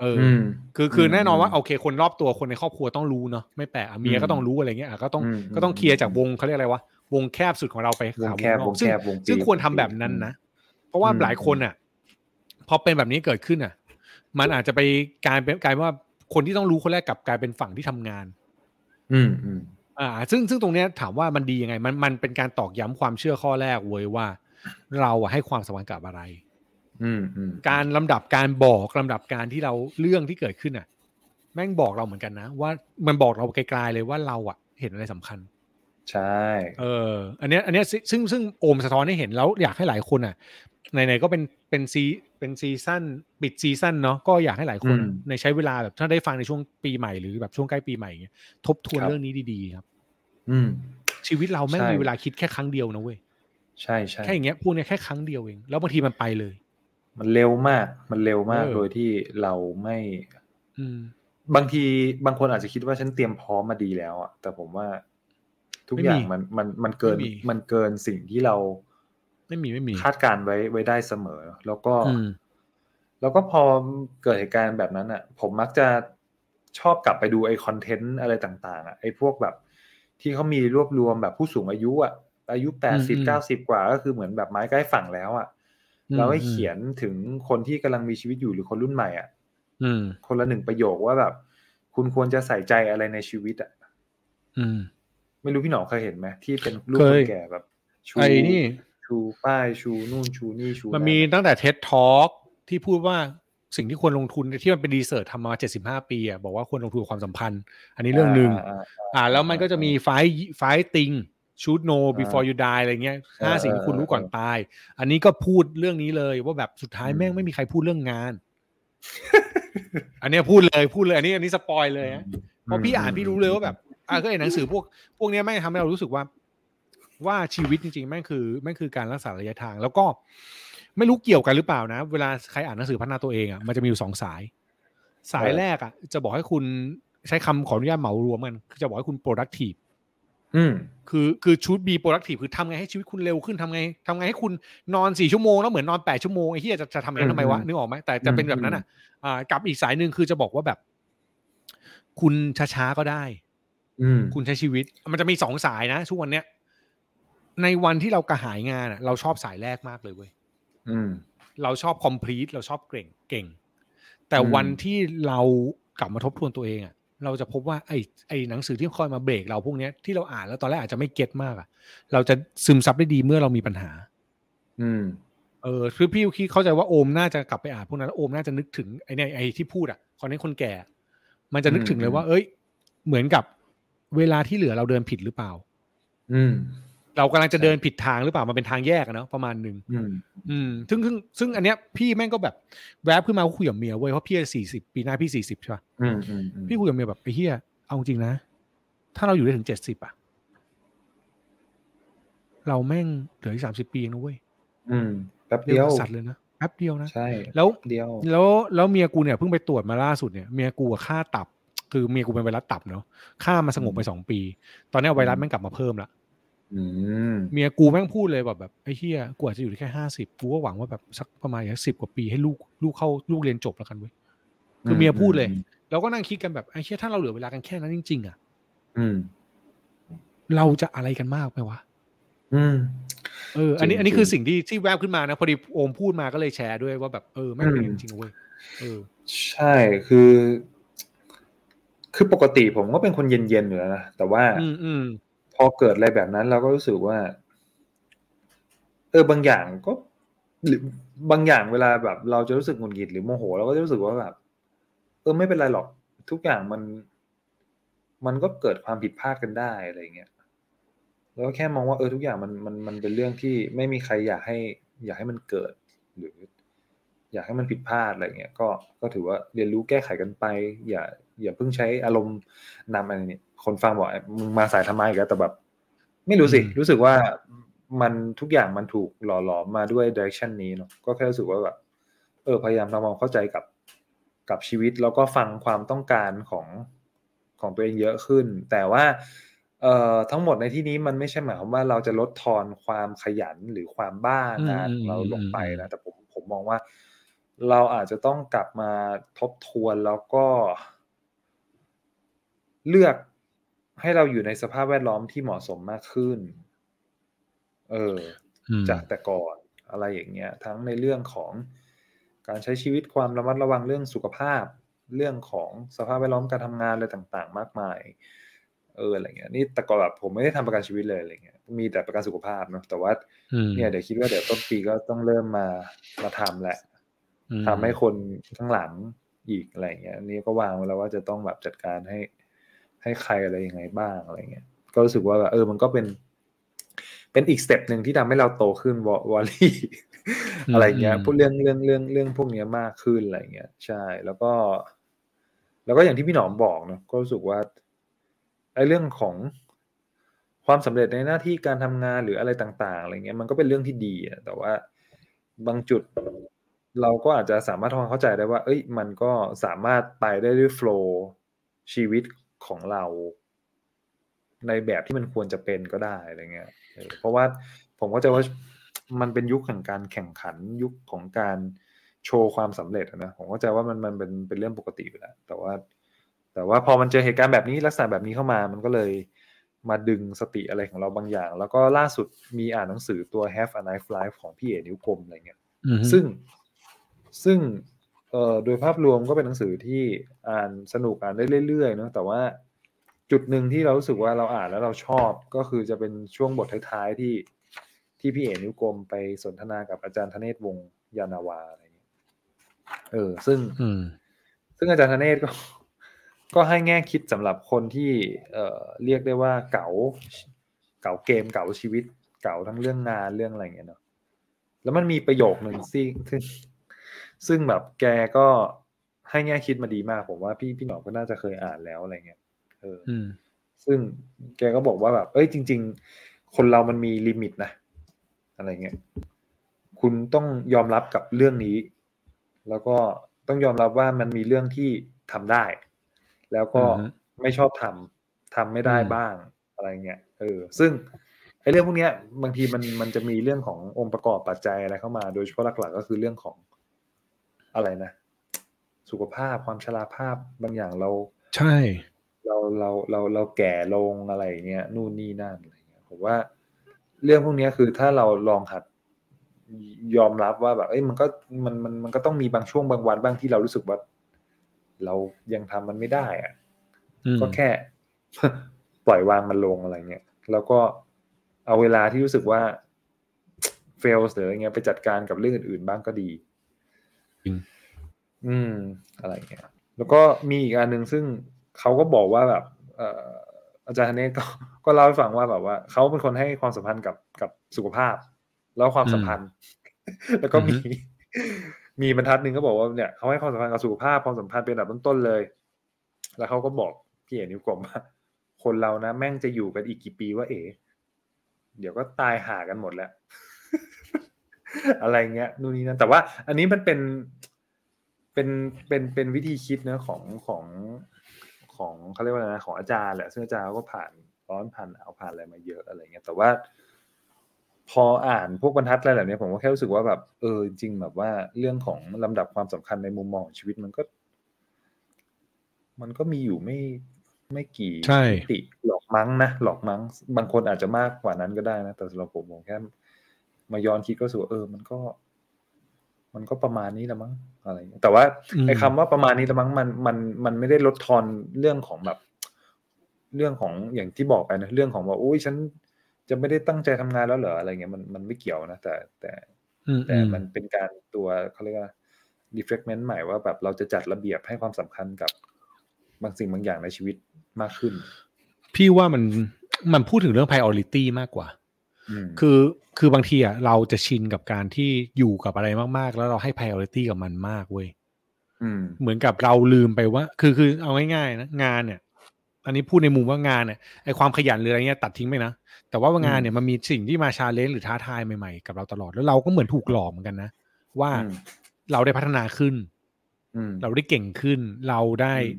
Speaker 2: เอออ
Speaker 3: อืม
Speaker 2: คือคือแน่นอนว่า
Speaker 3: ม
Speaker 2: โอเค คนรอบตัวคนในครอบครัวต้องรู้เนาะไม่แปลกอะเมียก็
Speaker 3: อืม
Speaker 2: ต้องรู้อะไรเงี้ยอะก็ต้อง
Speaker 3: อืม
Speaker 2: ก็ต้องเคลียร์จากวงเขาเรียกอะไรวะวงแคบสุดของเราไป
Speaker 3: วง
Speaker 2: หาว
Speaker 3: แคบ
Speaker 2: นอก
Speaker 3: วง
Speaker 2: ซึ่ง
Speaker 3: แคบวงปี
Speaker 2: ซึ่งควรทำ
Speaker 3: วงปี
Speaker 2: แบบนั้นนะเพราะว่า
Speaker 3: อืม
Speaker 2: หลายคนอะพ อเป็นแบบนี้เกิดขึ้นอะ มันอาจจะไปกลายเป็นกลายเป็นว่าคนที่ต้องรู้คนแรกกลับกลายเป็นฝั่งที่ทำงาน
Speaker 3: อืมอืม
Speaker 2: อ่า ซึ่งซึ่งตรงเนี้ยถามว่ามันดียังไง มันมันเป็นการตอกย้ำความเชื่อข้อแรกเว้ยว่า เราอะให้ความสำคัญกับอะไร
Speaker 3: อืมอืม
Speaker 2: การลำดับการบอกลำดับการที่เราเรื่องที่เกิดขึ้นอะ แม่งบอกเราเหมือนกันนะว่ามันบอกเราไกลๆเลยว่าเราอะ เห็นอะไรสำคัญ
Speaker 3: ใช่
Speaker 2: เออ อันเนี้ย อันเนี้ยซึ่งซึ่งซึ่งโอมสะท้อนให้เห็นแล้วอยากให้หลายคนอะ ไหนๆก็เป็นเป็นซีเป็นซีซั่นปิดซีซั่นเนาะก็อยากให้หลายคนในใช้เวลาแบบถ้าได้ฟังในช่วงปีใหม่หรือแบบช่วงใกล้ปีใหม่อย่างเงี้ยทบทวนเรื่องนี้ดีๆครับ
Speaker 3: อืม
Speaker 2: ชีวิตเราแม่ง
Speaker 3: ใช่
Speaker 2: มีเวลาคิดแค่ครั้งเดียวนะเว้ย
Speaker 3: ใช่ใช่
Speaker 2: แค่อย่างเงี้ยพวกเนี้ยแค่ครั้งเดียวเองแล้วบางทีมันไปเลย
Speaker 3: มันเร็วมาก มันเร็วมาก
Speaker 2: เออ
Speaker 3: โดยที่เราไม่
Speaker 2: อืม
Speaker 3: บางทีบางคนอาจจะคิดว่าฉันเตรียมพร้อมมาดีแล้วอะแต่ผมว่า ทุกอย่าง
Speaker 2: ไม่มี
Speaker 3: มันมันมันเกิน
Speaker 2: ไม่มี
Speaker 3: มันเกินสิ่งที่เรา
Speaker 2: ไม่มีไม่มี
Speaker 3: คาดการณ์ไว้ไว้ได้เสมอ แล้วก็
Speaker 2: อืม
Speaker 3: แล้วก็พอเกิดเหตุการณ์แบบนั้นอะ ผมมักจะชอบกลับไปดูไอคอนเทนต์อะไรต่างๆอะไอพวกแบบ ที่เขามีรวบรวมแบบผู้สูงอายุอะไปอายุแปดสิบเก้าสิบกว่า ก็คือเหมือนแบบไม้ใกล้ฝั่งแล้วอะ่ะเราให้เขียนถึงคนที่กำลังมีชีวิตอยู่หรือคนรุ่นใหม่อะ่ะ
Speaker 2: อืม
Speaker 3: คนละหนึ่งประโยคว่าแบบ คุณควรจะใส่ใจอะไรในชีวิตอะ่ะ
Speaker 2: อืม
Speaker 3: ไม่รู้พี่หนอเคยเห็นไหมที่เป็นรูป
Speaker 2: เค
Speaker 3: ค
Speaker 2: ย
Speaker 3: นแก่แบบชู
Speaker 2: ไอ้นี่
Speaker 3: ชูป้ายชูนู่นชูนี่ชู
Speaker 2: มันมีตั้งแต่เท็ดทอ l k ที่พูดว่าสิ่งที่ควรลงทุนที่มันเป็นรีเสิร์ชทำมาเจ็ดสิบห้าปีอะบอกว่าควรลงทุนกับความสัมพันธ์ อันนี้เรื่องหนึ่งาาอ่า แล้วมันก็จะมีไฟไฟติงชูดโน before you die อะไรเงี้ยห้า
Speaker 3: เออ
Speaker 2: สิ่งที่คุณรู้ก่อน
Speaker 3: เออ
Speaker 2: ตาย อันนี้ก็พูดเรื่องนี้เลยว่าแบบสุดท้าย
Speaker 3: อืม
Speaker 2: แม่งไม่มีใครพูดเรื่องงาน อันเนี้ยพูดเลยพูดเลย อันนี้อันนี้สปอยเลยฮะเพราะพี่อ่านพี่รู้เลยว่าแบบอ่าก็ไอ้หนังสือพวกพวกเนี้ยแม่งทำให้เรารู้สึกว่า ว่าชีวิตจริงๆแม่งคือแม่งคือการรักษาระยะทาง แล้วก็ไม่รู้เกี่ยวกันหรือเปล่านะ เวลาใครอ่านหนังสือพัฒนาตัวเองอะมันจะมีอยู่สองสาย สาย
Speaker 3: เออ
Speaker 2: แรกอะ จะบอกให้คุณใช้คำขออนุญาตเหมารวมกันคือจะบอกให้คุณ productive
Speaker 3: อืม
Speaker 2: คือคือชุด be productive คือทำไงให้ชีวิตคุณเร็วขึ้นทำไงทำไงให้คุณนอนสี่ชั่วโมงแล้วเหมือนนอนแปดชั่วโมงไอ้ที่จะจะทำอย่างนั้นทำไมวะ
Speaker 3: อืม
Speaker 2: นึกออกไหมแต่จะเป็น
Speaker 3: อืม
Speaker 2: แบบนั้นอะอ่ากับอีกสายหนึ่งคือจะบอกว่าแบบ คุณช้าๆก็ได้
Speaker 3: อืม
Speaker 2: คุณใช้ชีวิต มันจะมีสองสายนะทุกวันเนี้ย ในวันที่เรากระหายงานอะเราชอบสายแรกมากเลยเว้ย
Speaker 3: อืม
Speaker 2: เราชอบ complete เราชอบเก่งเก่ง แต่
Speaker 3: อืม
Speaker 2: วันที่เรากลับมาทบทวนตัวเองอะเราจะพบว่าไอ้ไอ้หนังสือที่คอยมาเบรกเราพวกเนี้ยที่เราอ่านแล้วตอนแรกอาจจะไม่เก็ตมากอะเราจะซึมซับได้ดีเมื่อเรามีปัญหา
Speaker 3: อืม
Speaker 2: เออคือพี่คิดเข้าใจว่าโอมน่าจะกลับไปอ่านพวกนั้นแล้วโอมน่าจะนึกถึงไอ้เนี่ยไอ้ที่พูดอะคอนนี้คนแก่ มันจะนึกถึงเลยว่า เอ้ย เหมือนกับเวลาที่เหลือเราเดินผิดหรือเปล่า
Speaker 3: อืม
Speaker 2: เรากำลังจะเดินผิดทางหรือเปล่ามันเป็นทางแยกอะเนาะประมาณหนึ่ง
Speaker 3: อืม
Speaker 2: อืมซึ่งซึ่งซึ่งอันเนี้ยพี่แม่งก็แบบแวบขึ้นมาคุยกับเมียเว้ยเพราะพี่สี่สิบปีหน้าพี่สี่สิบใช่ป่ะ
Speaker 3: อืมอืมอืม
Speaker 2: พี่คุยกับเมียแบบไอ้เฮียเอาจริงนะ ถ้าเราอยู่ได้ถึงเจ็ดสิบอะเราแม่งเหลืออีกสามสิบปีเองนะเว้ย
Speaker 3: อืมแป๊บ
Speaker 2: เร็ว
Speaker 3: เดียว
Speaker 2: กว่าสัตว์เลยนะแป๊บเดียวนะ
Speaker 3: ใช่
Speaker 2: แล้ว
Speaker 3: เดียว
Speaker 2: แล้วแล้วเมียกูเนี่ยเพิ่งไปตรวจมาล่าสุดเนี่ยเมียกูอะค่าตับ คือเมียกูเป็นไวรัสตับเนาะค่ามาสงบไปสองปี ตอนเนี้ยไวรัสแม่งกลับมาเพิ่มละ
Speaker 3: อืม
Speaker 2: เมียกูแม่งพูดเลยแบบแบบไอ้เฮียกูอาจจะอยู่ได้แค่ห้าสิบกูก็หวังว่าแบบสักประมาณอย่างสิบกว่าปีให้ลูกลูกเข้าลูกเรียนจบแล้วกันเว้ยคือเมียพูดเลยเราก็นั่งคิดกันแบบไอ้เฮียถ้าเราเหลือเวลากันแค่นั้นจริง ๆ อะ
Speaker 3: อืม
Speaker 2: เราจะอะไรกันมากไหมวะ
Speaker 3: อืม
Speaker 2: เออ อันนี้
Speaker 3: จริง
Speaker 2: อันนี้คือ
Speaker 3: จริง
Speaker 2: สิ่งที่ที่แวบขึ้นมานะพอดีโอมพูดมาก็เลยแชร์ด้วยว่าแบบเออแม่งเป็น
Speaker 3: อืม
Speaker 2: จริงๆเว้ยเออ
Speaker 3: ใช่คือ คือปกติผมก็เป็นคนเย็นๆอยู่แล้วนะแต่ว่า
Speaker 2: อืม อืม
Speaker 3: พอเกิดอะไรแบบนั้น เราก็รู้สึกว่า เออบางอย่างก็หรือบางอย่างเวลาแบบ เราจะรู้สึกหงุดหงิดหรือโมโหเราก็จะรู้สึกว่าแบบ เออไม่เป็นไรหรอก ทุกอย่างมัน มันก็เกิดความผิดพลาดกันได้อะไรเงี้ยแล้วก็แค่มองว่าเออทุกอย่างมันมันมันเป็นเรื่องที่ไม่มีใครอยากให้ อยากให้มันเกิด หรือ อยากให้มันผิดพลาดอะไรเงี้ยก็ก็ถือว่าเรียนรู้แก้ไขกันไป อย่าอย่าเพิ่งใช้อารมณ์นำอะไรเนี่ยคนฟังบอกมึงมาสายทำไมกันแต่แบบ ไม่รู้สิ
Speaker 2: อืม
Speaker 3: รู้สึกว่ามันทุกอย่างมันถูกหล่อหลอมมาด้วยดิเรกชันนี้เนาะก็แค่รู้สึกว่าแบบเออพยายามทำความเข้าใจกับกับชีวิตแล้วก็ฟังความต้องการของของตัวเองเยอะขึ้น แต่ว่าเอ่อทั้งหมดในที่นี้มันไม่ใช่หมายความว่าเราจะลดทอนความขยันหรือความบ้างานของเราลงไปนะแต่ผมผมมองว่า เราอาจจะต้องกลับมาทบทวนแล้วก็ เลือกให้เราอยู่ในสภาพแวดล้อมที่เหมาะสมมากขึ้น เออ
Speaker 2: อืม
Speaker 3: จากแต่ก่อนอะไรอย่างเงี้ย ทั้งในเรื่องของการใช้ชีวิตความระมัดระวังเรื่องสุขภาพ เรื่องของสภาพแวดล้อมการทำงานอะไรต่าง ๆ มากมาย เอออะไรเงี้ย นี่แต่ก่อนแบบผมไม่ได้ทำประกันชีวิตเลยอะไรเงี้ย มีแต่ประกันสุขภาพเนาะ แต่ว่า
Speaker 2: อืม
Speaker 3: เนี่ยเดี๋ยวคิดว่าเดี๋ยวต้นปีก็ต้องเริ่มมามาทำแหละ
Speaker 2: อืม
Speaker 3: ทำให้คนข้างหลังอีกอะไรเงี้ยอันนี่ก็วางไว้แล้วว่าจะต้องแบบจัดการให้ ให้ใครอะไรยังไงบ้างอะไรเงี้ยก็รู้สึกว่าแบบเออมันก็เป็น เป็นอีกสเต็ปหนึ่งที่ทำให้เราโตขึ้น worry worry อะไรเงี้ยพูดเรื่องเรื่องเรื่องเรื่องพวกเนี้ยมากขึ้นอะไรเงี้ยใช่แล้วก็ แล้วก็อย่างที่พี่หนอมบอกเนาะก็รู้สึกว่าไอ้เรื่องของความสำเร็จในหน้าที่การทำงานหรืออะไรต่างๆอะไรเงี้ยมันก็เป็นเรื่องที่ดีอะแต่ว่าบางจุดเราก็อาจจะสามารถทำความเข้าใจได้ว่า เอ้ย มันก็สามารถไปได้ด้วยโฟล์ชีวิต ของเราในแบบที่มันควรจะเป็นก็ได้อะไรเงี้ยเออเพราะว่าผมก็จะว่ามันเป็นยุคแห่งการแข่งขันยุคของการโชว์ความสำเร็จอะนะผมก็จะว่ามันมันเป็นเป็นเรื่องปกติอยู่แล้วแต่ว่า แต่ว่าพอมันเจอเหตุการณ์แบบนี้ลักษณะแบบนี้เข้ามา มันก็เลยมาดึงสติอะไรของเราบางอย่าง แล้วก็ล่าสุดมีอ่านหนังสือตัว Have a Nice Life ของพี่เอ๋นิ้วกลมอะไรเงี้ย
Speaker 2: อือฮึ
Speaker 3: ซึ่งซึ่ง เอ่อโดยภาพรวมก็เป็นหนังสือที่อ่านสนุกอ่านได้เรื่อยๆเนอะแต่ว่าจุดหนึ่งที่เรารู้สึกว่าเราอ่านแล้วเราชอบก็คือจะเป็นช่วงบทท้ายๆที่ที่พี่เอ๋นิ้วกลมไปสนทนากับอาจารย์ธเนศวงศ์ยานาวาอะไรเงี้ยเออ ซึ่ง
Speaker 2: อื
Speaker 3: ซึ่งอาจารย์ธเนศก็ ก็ให้แง่คิดสำหรับคนที่ เอ่อเรียกได้ว่าเก๋าเก๋าเกมเก๋าชีวิต เก๋าทั้งเรื่องงานเรื่องอะไรอย่างเงี้ยเนาะแล้วมันมีประโยคหนึ่งซึ่ง ซึ่งซึ่งแบบแกก็ให้แง่คิดมาดีมาก ผมว่าพี่พี่หนอมก็น่าจะเคยอ่านแล้วอะไรเงี้ยเอออ
Speaker 2: อืม
Speaker 3: ซึ่งแกก็บอกว่าแบบ เอ้ยจริง ๆ คนเรามันมีลิมิตนะอะไรเงี้ยคุณต้องยอมรับกับเรื่องนี้ แล้วก็ต้องยอมรับว่ามันมีเรื่องที่ทำได้ แล้วก็
Speaker 2: อือฮึ
Speaker 3: ไม่ชอบทำทำไม่ได้
Speaker 2: อืม
Speaker 3: บ้างอะไรเงี้ยเออ ซึ่งไอ้เรื่องพวกเนี้ยบางทีมันมันจะมีเรื่องขององค์ประกอบปัจจัยอะไรเข้ามา โดยเฉพาะหลักๆก็คือเรื่องของ อะไรนะ สุขภาพความชราภาพบางอย่างเรา
Speaker 2: ใช่
Speaker 3: เราเราเราเราแก่ลงอะไรอย่างเงี้ยนู่นนี่นั่นอะไรเงี้ยผมว่าเรื่องพวกเนี้ยคือถ้าเราลองหัดยอมรับว่าแบบเอ้ยมันก็มันมันมันก็ต้องมีบางช่วงบางวันบ้างที่เรารู้สึกว่า เรายังทำมันไม่ได้อะ
Speaker 2: อืม
Speaker 3: ก็แค่ ปล่อยวางมันลงอะไรเงี้ยแล้วก็เอาเวลาที่รู้สึกว่า fail หรืออะไรเงี้ยไปจัดการกับเรื่องอื่นๆบ้างก็ดี
Speaker 2: จริง
Speaker 3: อืม อะไรเงี้ย แล้วก็มีอีกอันหนึ่งซึ่งเขาก็บอกว่าแบบ เอ่ออาจารย์ธเนศก็ก็เล่าให้ฟังว่าแบบว่าเขาเป็นคนให้ความสัมพันธ์กับกับสุขภาพ แล้วความสัมพันธ์ แล้วก็มีมีบรรทัดหนึ่งก็บอกว่าเนี่ยเขาให้ความสัมพันธ์กับสุขภาพความสัมพันธ์เป็นอันดับต้นๆเลย แล้วเขาก็บอกพี่เอ๋นิ้วกลมว่าคนเรานะ แม่งจะอยู่กันอีกกี่ปีว่าเอ๋เดี๋ยวก็ตายหากันหมดแล้ว อะไรเงี้ยนู่นนี่นั่นแต่ว่า อันนี้มันเป็นเป็นเป็นเป็นวิธีคิดนะของของของเขาเรียกว่าอะไรนะของอาจารย์แหละซึ่งอาจารย์เขาก็ผ่านร้อนผ่านหนาวผ่านอะไรมาเยอะอะไรเงี้ยแต่ว่า พออ่านพวกบรรทัดอะไรแบบเนี้ยผมก็แค่รู้สึกว่าแบบเออจริงๆแบบว่าเรื่องของลำดับความสำคัญในมุมมองของชีวิตมันก็ มันก็มีอยู่ไม่ไม่กี่
Speaker 2: ใช่
Speaker 3: มิติหลอกมั้งนะหลอกมั้ง บางคนอาจจะมากกว่านั้นก็ได้นะแต่สำหรับผมผมแค่ มาย้อนคิดก็รู้สึกว่าเออ มันก็ มันก็ประมาณนี้ละมั้งอะไรอย่างเงี้ยแต่ว่า
Speaker 2: อืม
Speaker 3: ไอ้คำว่าประมาณนี้ละมั้งมันมันมันไม่ได้ลดทอนเรื่องของแบบ เรื่องของอย่างที่บอกไปนะเรื่องของว่าโอ้ยฉันจะไม่ได้ตั้งใจทำงานแล้วเหรออะไรเงี้ยมันมันไม่เกี่ยวนะแต่แต่
Speaker 2: อืม
Speaker 3: แต่
Speaker 2: อืม
Speaker 3: มันเป็นการตัวเขาเรียกว่า reflectment ใหม่ว่าแบบเราจะจัดระเบียบให้ความสำคัญกับบางสิ่งบางอย่างในชีวิตมากขึ้น
Speaker 2: พี่ว่ามันมันพูดถึงเรื่อง priority มากกว่า
Speaker 3: อืม
Speaker 2: คือคือบางทีอะเราจะชินกับการที่อยู่กับอะไรมากๆ แล้วเราให้ priority กับมันมากเว้ย
Speaker 3: อืม
Speaker 2: เหมือนกับเราลืมไปว่า คือคือเอาง่ายๆนะงานเนี่ย อันนี้พูดในมุมว่างานเนี่ยไอความขยันหรืออะไรเงี้ยตัดทิ้งไปนะแต่ว่า
Speaker 3: อืม
Speaker 2: งานเนี่ยมันมีสิ่งที่มาชาเลนจ์หรือท้าทายใหม่ๆกับเราตลอดแล้วเราก็เหมือนถูกหลอกเหมือนกันนะว่า
Speaker 3: อืม
Speaker 2: เราได้พัฒนาขึ้น
Speaker 3: อืม
Speaker 2: เราได้เก่งขึ้น เราได้
Speaker 3: อืม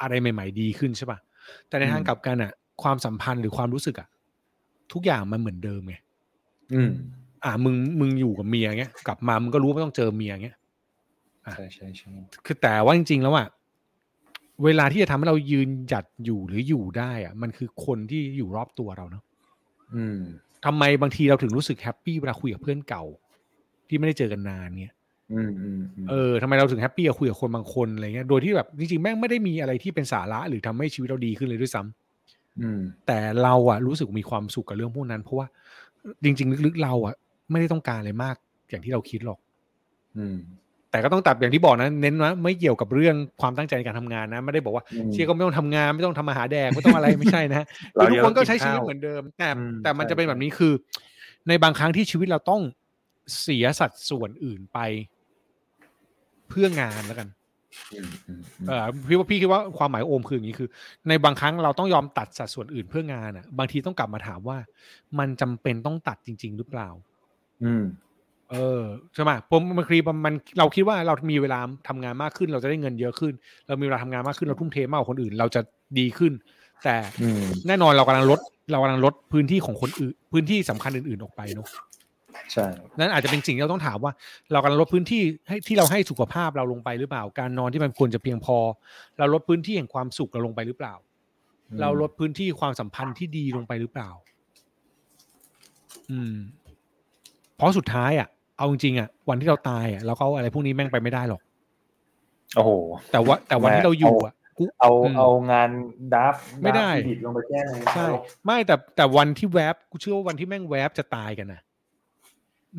Speaker 2: อะไรใหม่ ๆ ดีขึ้นใช่ปะแต่ในทาง
Speaker 3: อืม
Speaker 2: กลับกันอะ ความสัมพันธ์หรือความรู้สึกอะ ทุกอย่างมันเหมือนเดิมไง
Speaker 3: อืม
Speaker 2: อ่ามึงมึงอยู่กับเมียเงี้ย กลับมามึงก็รู้ว่าต้องเจอเมียเงี้ย
Speaker 3: ใช่ใช่ใช่
Speaker 2: คือแต่ว่าจริง ๆ แล้วอะเวลาที่จะทำให้เรายืนหยัดอยู่หรืออยู่ได้อะ มันคือคนที่อยู่รอบตัวเราเนาะ
Speaker 3: อืม
Speaker 2: ทำไมบางทีเราถึงรู้สึกแฮปปี้เวลาคุยกับเพื่อนเก่า ที่ไม่ได้เจอกันนานเงี้ย
Speaker 3: อืมอืมอืม
Speaker 2: เออทำไมเราถึงแฮปปี้กับคุยกับคนบางคนอะไรเงี้ยโดยที่แบบจริงๆแม่งไม่ได้มีอะไรที่เป็นสาระหรือทำให้ชีวิตเราดีขึ้นเลยด้วยซ้ำ
Speaker 3: อืม
Speaker 2: แต่เราอะรู้สึกมีความสุขกับเรื่องพวกนั้น เพราะว่าจริง ๆ ลึกๆเราอะไม่ได้ต้องการอะไรมาก อย่างที่เราคิดหรอก
Speaker 3: อืม
Speaker 2: แต่ก็ต้องตัดอย่างที่บอกนะเน้นว่าไม่เกี่ยวกับเรื่องความตั้งใจในการทำงานนะไม่ได้บอกว่า
Speaker 3: อืม
Speaker 2: เชียร์ก็ไม่ต้องทำงานไม่ต้องทำอาหารแดกไม่ต้องอะไรไม่ใช่นะ
Speaker 3: เรา
Speaker 2: คือทุกคนก็
Speaker 3: ยัง
Speaker 2: ใช้
Speaker 3: กิน
Speaker 2: ชีวิต
Speaker 3: ข้าว
Speaker 2: เหมือนเดิม แต่
Speaker 3: อืม
Speaker 2: แต่มัน
Speaker 3: ใช่
Speaker 2: จะเป็น
Speaker 3: ใช่
Speaker 2: แบบนี้คือ ในบางครั้งที่ชีวิตเราต้องเสียสัดส่วนอื่นไป เพื่องานแล้วกัน
Speaker 3: อืมอืมอืม
Speaker 2: เออพี่ว่าพี่คิดว่าความหมายโอมคืออย่างนี้คือ ในบางครั้งเราต้องยอมตัดสัดส่วนอื่นเพื่องานอะ บางทีต้องกลับมาถามว่า มันจำเป็นต้องตัดจริง ๆ หรือเปล่า
Speaker 3: อืม
Speaker 2: เออใช่ไหมผมบางทีมันเราคิดว่าเรามีเวลาทำงานมากขึ้น เราจะได้เงินเยอะขึ้น เรามีเวลาทำงานมากขึ้นเราทุ่มเทมากกว่าคนอื่น เราจะดีขึ้น แต่
Speaker 3: อืม
Speaker 2: แน่นอนเรากำลังลด เรากำลังลดพื้นที่ของคนอื่น พื้นที่สำคัญอื่น ๆออกไปเนาะ
Speaker 3: ใช่
Speaker 2: นั่นอาจจะเป็นสิ่งที่เราต้องถามว่า เรากำลังลดพื้นที่ให้ที่เราให้สุขภาพเราลงไปหรือเปล่า การนอนที่มันควรจะเพียงพอ เราลดพื้นที่แห่งความสุขเราลงไปหรือเปล่า เราลดพื้นที่ความสัมพันธ์ที่ดีลงไปหรือเปล่า อืม เพราะสุดท้ายอะเอาจริงๆอะวันที่เราตายอะเราก็เอาอะไรพวกนี้แม่งไปไม่ได้หรอก
Speaker 3: โอ้โห
Speaker 2: แต่ว่า แต่วันที่เราอยู่อะกู
Speaker 3: เอา
Speaker 2: อืม
Speaker 3: เอางานดับ
Speaker 2: ไม่ได้
Speaker 3: ผิดลงไปแก้ใน
Speaker 2: ใช่ไม่แต่แต่วันที่แวบกูเชื่อว่าวันที่แม่งแวบจะตายกันนะ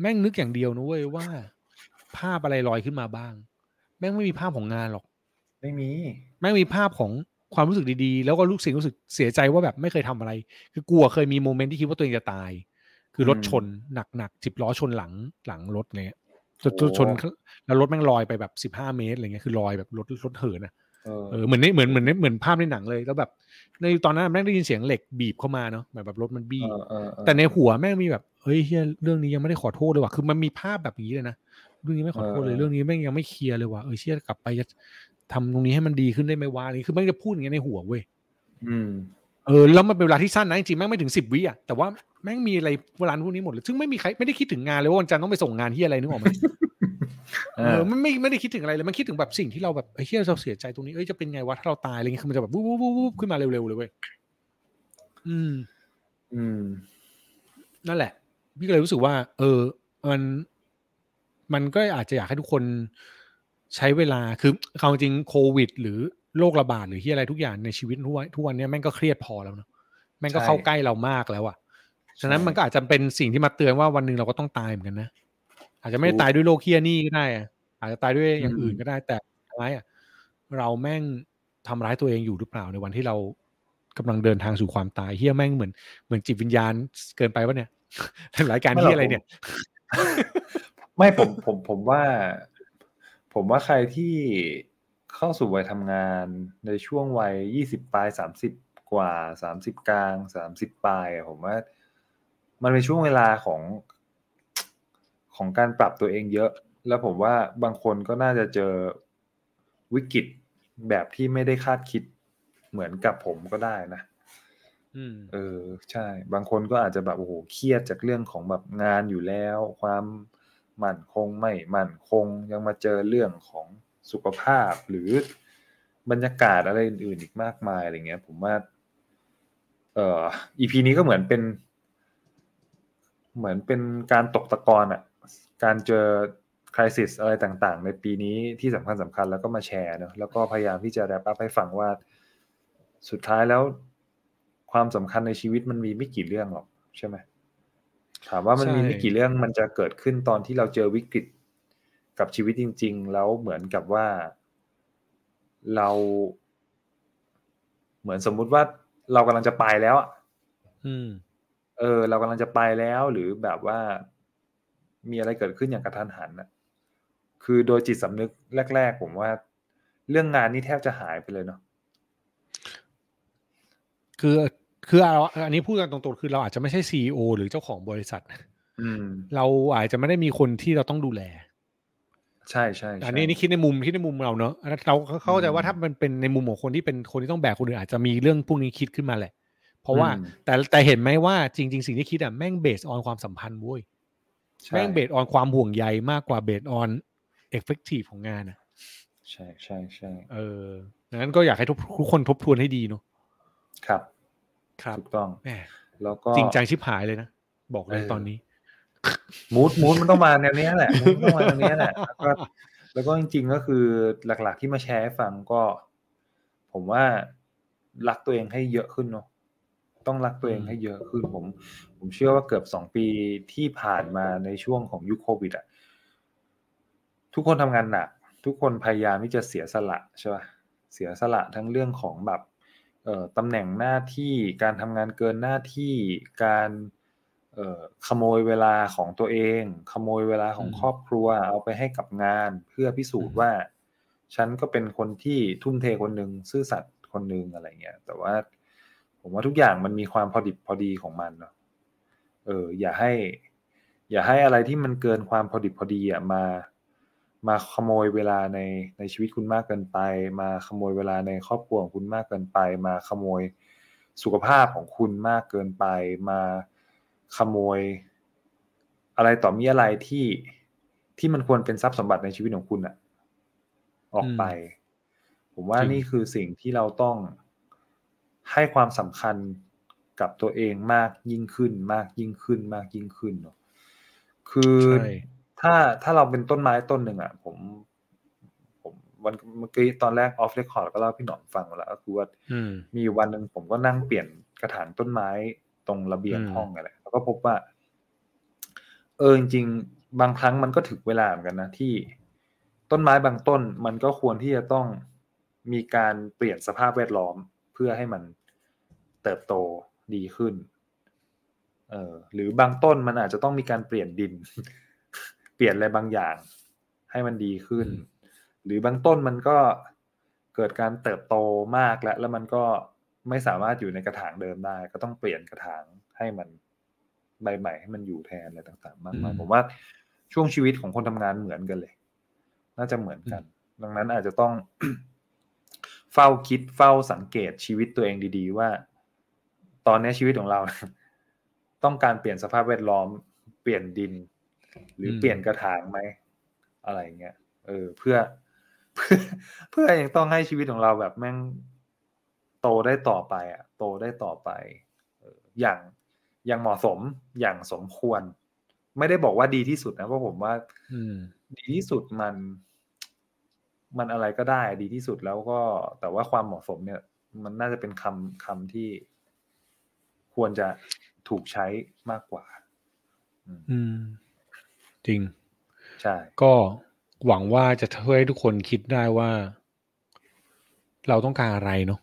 Speaker 2: แม่งนึกอย่างเดียวนะเว้ยว่า ภาพอะไรลอยขึ้นมาบ้าง แม่งไม่มีภาพของงานหรอก
Speaker 3: ไม่มี
Speaker 2: แม่งมีภาพของความรู้สึกดีๆ แล้วก็รู้สึกรู้สึกเสียใจว่าแบบไม่เคยทำอะไร คือกลัวเคยมีโมเมนต์ที่คิดว่าตัวเองจะตาย คือรถชนหนักๆสิบล้อชนหลังหลังรถอะไรเงี้ยจนจนชนแล้วรถแม่งลอยไปแบบสิบห้าเมตรอะไรเงี้ยคือลอยแบบรถรถเหินอะ
Speaker 3: เออ
Speaker 2: เออเหมือนในเหมือนเหมือนในเหมือนภาพในหนังเลยแล้วแบบ ในตอนนั้นแม่งได้ยินเสียงเหล็กบีบเข้ามาเนาะแบบแบบรถมันบี้
Speaker 3: เออเออเออ
Speaker 2: แต่ในหัวแม่งมีแบบ เฮ้ยเฮียเรื่องนี้ยังไม่ได้ขอโทษเลยว่ะคือมันมีภาพแบบนี้เลยนะเรื่องนี้ไม่ขอโทษเลยเรื่องนี้แม่งยังไม่เคลียร์เลยว่ะเออเชี่ยกลับไปจะทำตรงนี้ให้มันดีขึ้นได้ไหมวะนี่คือแม่งจะพูดอย่างเงี้ยในหัวเว้ย
Speaker 3: อืม
Speaker 2: เออแล้วมันเป็นเวลาที่สั้นนะจริงๆแม่งไม่ถึงสิบวิอะแต่ว่าแม่งมีอะไรเวลาพวกนี้หมดเลยซึ่งไม่มีใครไม่ได้คิดถึงงานเลยว่าวันจันทร์ต้องไปส่งงานที่อะไรนึกออกไหม
Speaker 3: เอ
Speaker 2: เอ
Speaker 3: อ
Speaker 2: อมันไม่ไม่ได้คิดถึงอะไรเลยมันคิดถึงแบบสิ่งที่เราแบบไอ้เฮียเราเสียใจตรงนี้เอ้ยจะเป็นไงวะถ้าเราตายอะไรเงี้ยคือมันจะแบบวูบวูบวูบวูบขึ้นมาเร็วๆเลยเว้ยอืม
Speaker 3: อืม
Speaker 2: นั่นแหละ พี่ก็เลยรู้สึกว่า เออมันมันก็อาจจะอยากให้ทุกคนใช้เวลาคือความจริงโควิด หรือโรคระบาดหรือที่อะไรทุกอย่างในชีวิตทุกวันทุกวันเนี้ยแม่งก็เครียดพอแล้วเนอะแม่งก็
Speaker 3: ใช่
Speaker 2: เข้าใกล้เรามากแล้วอะฉะนั้น
Speaker 3: ใช่
Speaker 2: มันก็อาจจะเป็นสิ่งที่มาเตือนว่าวันหนึ่งเราก็ต้องตายเหมือนกันนะอาจจะไม่ได้
Speaker 3: ถูก
Speaker 2: ตายด้วยโรคเคียนี่ก็ได้อะอาจจะตายด้วยอย่าง
Speaker 3: อืม
Speaker 2: อื่นก็ได้ แต่สุดท้ายอะเราแม่งทำร้ายตัวเองอยู่หรือเปล่าในวันที่เรากำลังเดินทางสู่ความตายเฮียแม่งเหมือนเหมือนจิตวิญญาณเกินไปวะเนี่ย รายการที่อะไรเนี่ย
Speaker 3: ไม่ผมผมผมว่า ผมว่าใครที่เข้าสู่วัยทำงานในช่วงวัยยี่สิบปลายสามสิบกว่าสามสิบกลางสามสิบปลายอะผมว่า มันเป็นช่วงเวลาของของการปรับตัวเองเยอะ แล้วผมว่าบางคนก็น่าจะเจอวิกฤตแบบที่ไม่ได้คาดคิดเหมือนกับผมก็ได้นะ
Speaker 2: อืม
Speaker 3: เออ ใช่ บางคนก็อาจจะแบบโอ้โหเครียดจากเรื่องของแบบงานอยู่แล้ว ความมั่นคงไม่มั่นคงยังมาเจอเรื่องของสุขภาพหรือบรรยากาศอะไรอื่นๆอีกมากมายอะไรเงี้ย ผมว่า เอ่อ EP นี้ก็เหมือนเป็น เหมือนเป็นการตกตะกอนอะการเจอคริสิสอะไรต่างๆ ในปีนี้ที่สำคัญสำคัญแล้วก็มาแชร์เนอะแล้วก็พยายามที่จะแรปอัพให้ฟังว่า สุดท้ายแล้ว ความสำคัญในชีวิตมันมีไม่กี่เรื่องหรอกใช่ไหมถามว่ามันมี
Speaker 2: ใช่
Speaker 3: ไม่กี่เรื่องมันจะเกิดขึ้นตอนที่เราเจอวิกฤตกับชีวิตจริง ๆ แล้วเหมือนกับว่า เรา เหมือนสมมุติว่าเรากำลังจะไปแล้วอะ
Speaker 2: อืม
Speaker 3: เออ เรากำลังจะไปแล้วหรือแบบว่า มีอะไรเกิดขึ้นอย่างกระทันหันนะคือโดยจิตสำนึกแรก ๆ ผมว่า เรื่องงานนี่แทบจะหายไปเลยเนาะ
Speaker 2: คือ คือเราอันนี้พูดกันตรงๆคือเราอาจจะไม่ใช่ซีอหรือเจ้าของบริษัท
Speaker 3: อืม
Speaker 2: เราอาจจะไม่ได้มีคนที่เราต้องดูแล
Speaker 3: ใช่ใช่ใช่
Speaker 2: อันนี้นี่คิดในมุมคิดในมุมเราเนอะเราเข้าใจว่า
Speaker 3: อืม
Speaker 2: ถ้ามันเป็นในมุมของคนที่เป็นคนที่ต้องแบกคนอื่นอาจจะมีเรื่องพวกนี้คิดขึ้นมาแหละ เพราะว่า
Speaker 3: อืม
Speaker 2: แต่แต่เห็นไหมว่าจริง ๆ สิ่งที่คิดอะแม่ง based on ความสัมพันธ์เว้ย
Speaker 3: ใช่
Speaker 2: แม่ง based on ความห่วงใยมากกว่า based on effective ของงานอะ
Speaker 3: ใช่ใช่ใช่
Speaker 2: เออดังนั้นก็อยากให้ทุกทุกคนทบทวนให้ดีเนาะ
Speaker 3: ครับ
Speaker 2: ครับ
Speaker 3: ถูกต้อง
Speaker 2: แหม
Speaker 3: แล้วก็
Speaker 2: จริงจังชิบหายเลยนะ บอกเลย
Speaker 3: เออ
Speaker 2: ตอนนี้
Speaker 3: mood mood มันต้องมาแนวเนี้ยแหละ mood ต้องมาแนวเนี้ยแหละแล้วก็แล้วก็จริงๆก็คือหลักๆที่มาแชร์ให้ฟังก็ ผมว่ารักตัวเองให้เยอะขึ้นเนาะต้องรักตัวเองให้เยอะขึ้นผม ผมเชื่อว่าเกือบสองปีที่ผ่านมาในช่วงของยุคโควิดอะทุกคนทำงานหนักทุกคนพยายามที่จะเสียสละใช่ป่ะเสียสละทั้งเรื่องของแบบเอ่อ ตำแหน่งหน้าที่การทำงานเกินหน้าที่การเอ่อขโมยเวลาของตัวเอง ขโมยเวลาของ
Speaker 2: อืม
Speaker 3: ครอบครัว เอาไปให้กับงาน เพื่อพิสูจน์ว่า ฉันก็เป็นคนที่ทุ่มเทคนหนึ่งซื่อสัตย์คนหนึ่งอะไรเงี้ยแต่ว่า ผมว่าทุกอย่างมันมีความพอดิบพอดีของมันเนาะเออ อย่าให้ อย่าให้อะไรที่มันเกินความพอดิบพอดีอะมา มาขโมยเวลาในในชีวิตคุณมากเกินไป มาขโมยเวลาในครอบครัวของคุณมากเกินไป มาขโมยสุขภาพของคุณมากเกินไป มาขโมย อะไรต่อมีอะไรที่ที่มันควรเป็นทรัพย์สมบัติในชีวิตของคุณอะออกไป ผมว่า
Speaker 2: จริง
Speaker 3: นี่คือสิ่งที่เราต้องให้ความสำคัญกับตัวเองมากยิ่งขึ้น มากยิ่งขึ้น มากยิ่งขึ้นเนาะคือ
Speaker 2: ใช่
Speaker 3: ถ้าถ้าเราเป็นต้นไม้ต้นหนึ่งอะ ผม ผมวันเมื่อกี้ตอนแรกออฟเรคคอร์ดก็เล่าให้พี่หนอมฟังแล้วก็คือว่า
Speaker 2: อืม
Speaker 3: มีอยู่วันหนึ่งผมก็นั่งเปลี่ยนกระถางต้นไม้ตรงระเบียง
Speaker 2: อืม
Speaker 3: ห้องอะไรแล้วก็พบว่า เออจริงๆบางครั้งมันก็ถึงเวลาเหมือนกันนะที่ต้นไม้บางต้นมันก็ควรที่จะต้องมีการเปลี่ยนสภาพแวดล้อมเพื่อให้มันเติบโตดีขึ้น เออหรือบางต้นมันอาจจะต้องมีการเปลี่ยนดินเป ลี่ยนอะไรบางอย่าง ให้มันดีขึ้น
Speaker 2: อืม
Speaker 3: หรือบางต้นมันก็เกิดการเติบโตมากแล้ว แล้วมันก็ไม่สามารถอยู่ในกระถางเดิมได้ ก็ต้องเปลี่ยนกระถางให้มันใบใหม่ให้มันอยู่แทนอะไรต่างๆ มากมาย
Speaker 2: อืม
Speaker 3: ผมว่าช่วงชีวิตของคนทำงานเหมือนกันเลย น่าจะเหมือนกัน ดังนั้นอาจจะต้องเฝ้าคิดเฝ้าสังเกตชีวิตตัวเองดีๆ ว่า ตอนนี้ชีวิตของเรา ต้องการเปลี่ยนสภาพแวดล้อม เปลี่ยนดิน หรืออ
Speaker 2: ม
Speaker 3: เปลี่ยนกระถางไหมอะไรเงี้ยเออเพื่อ เพื่อเพื่อยังต้องให้ชีวิตของเราแบบแม่งโตได้ต่อไปอะ โตได้ต่อไปเอออย่างอย่างเหมาะสมอย่างสมควร ไม่ได้บอกว่าดีที่สุดนะเพราะผมว่า
Speaker 2: อืม
Speaker 3: ดีที่สุดมัน มันอะไรก็ได้ ดีที่สุดแล้วก็ แต่ว่าความเหมาะสมเนี่ย มันน่าจะเป็นคำคำที่ ควรจะถูกใช้มากกว่า อืม
Speaker 2: อืม จริง
Speaker 3: ใช่
Speaker 2: ก็หวังว่าจะช่วยให้ทุกคนคิดได้ว่า เราต้องการอะไรเนาะ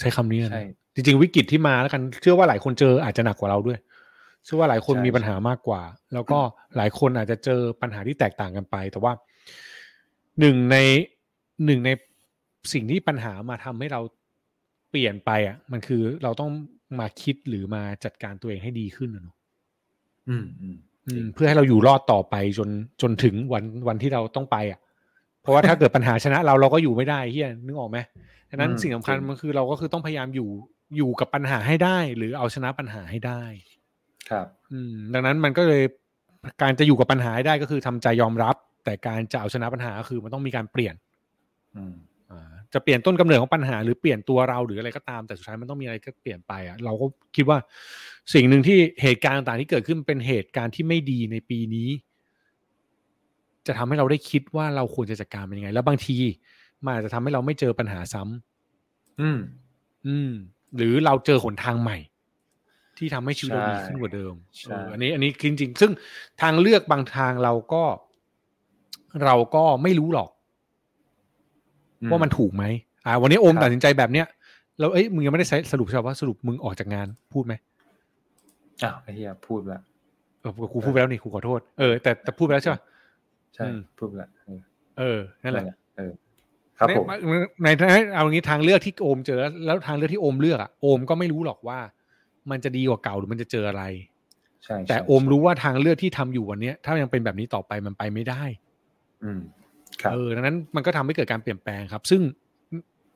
Speaker 2: ใช้คำนี้นะ
Speaker 3: ใช่
Speaker 2: จริง ๆ วิกฤตที่มาแล้วกัน เชื่อว่าหลายคนเจออาจจะหนักกว่าเราด้วย เชื่อว่าหลายคน
Speaker 3: ใช่
Speaker 2: มีปัญหามากกว่า แล้วก็หลายคนอาจจะเจอปัญหาที่แตกต่างกันไป แต่ว่าหนึ่งในหนึ่งในสิ่งที่ปัญหามาทำให้เราเปลี่ยนไปอะ มันคือเราต้องมาคิดหรือมาจัดการตัวเองให้ดีขึ้นอะเนาะ
Speaker 3: อืมอืม
Speaker 2: อืม เพื่อให้เราอยู่รอดต่อไปจนจนถึงวันวันที่เราต้องไปอะ เพราะว่าถ้าเกิดปัญหาชนะเราเราก็อยู่ไม่ได้เฮียนึกออกไหมดังนั้น
Speaker 3: อืม
Speaker 2: สิ่งสำคัญ
Speaker 3: จริง
Speaker 2: มันคือเราก็คือต้องพยายามอยู่อยู่กับปัญหาให้ได้ หรือเอาชนะปัญหาให้ได้
Speaker 3: ครับ
Speaker 2: อืม ดังนั้นมันก็เลยการจะอยู่กับปัญหาให้ได้ก็คือทำใจยอมรับ แต่การจะเอาชนะปัญหาก็คือมันต้องมีการเปลี่ยน
Speaker 3: อืม
Speaker 2: อ่า จะเปลี่ยนต้นกำเนิดของปัญหาหรือเปลี่ยนตัวเราหรืออะไรก็ตาม แต่สุดท้ายมันต้องมีอะไรก็เปลี่ยนไปอะเราก็คิดว่าสิ่งหนึ่งที่เหตุการณ์ต่างๆที่เกิดขึ้นเป็นเหตุการณ์ที่ไม่ดีในปีนี้ จะทำให้เราได้คิดว่าเราควรจะจัดการมันยังไง แล้วบางทีมันอาจจะทำให้เราไม่เจอปัญหาซ้ำ
Speaker 3: อืม
Speaker 2: อืม หรือเราเจอหนทางใหม่ ที่ทำให้ชีวิตเรา
Speaker 3: ใช่
Speaker 2: ดีขึ้นกว่าเดิม
Speaker 3: ใช่
Speaker 2: เอออันนี้ อันนี้คือจริงๆซึ่งทางเลือกบางทางเราก็ เราก็ไม่รู้หรอก ว่ามันถูกไหมอ่า วันนี้โอม
Speaker 3: ครับ
Speaker 2: ตัดสินใจแบบเนี้ยแล้วเอ้ยมึงยังไม่ได้ใช้สรุปใช่ปะว่าสรุปมึงออกจากงานพูดไหม
Speaker 3: อ้าวไอ้เหี้ยพูดละ
Speaker 2: เออกูพูดไปแล้วนี่กูขอโทษเออแต่แต่พูดไปแล้วใช่ปะ
Speaker 3: ใช่
Speaker 2: อืม
Speaker 3: พูดละเออ
Speaker 2: เออนั่นแหละ
Speaker 3: เออครับผม
Speaker 2: ในในในเอาอย่างนี้ทางเลือกที่โอมเจอแล้วแล้วทางเลือกที่โอมเลือกอะโอมก็ไม่รู้หรอกว่า มันจะดีกว่าเก่าหรือมันจะเจออะไร
Speaker 3: ใช่
Speaker 2: แต่
Speaker 3: ใช่
Speaker 2: โอมรู้ว่าทางเลือกที่ทำอยู่วันเนี้ยถ้ายังเป็นแบบนี้ต่อไปมันไปไม่ได้
Speaker 3: อืมครับ
Speaker 2: เออดังนั้นมันก็ทำให้เกิดการเปลี่ยนแปลงครับ ซึ่ง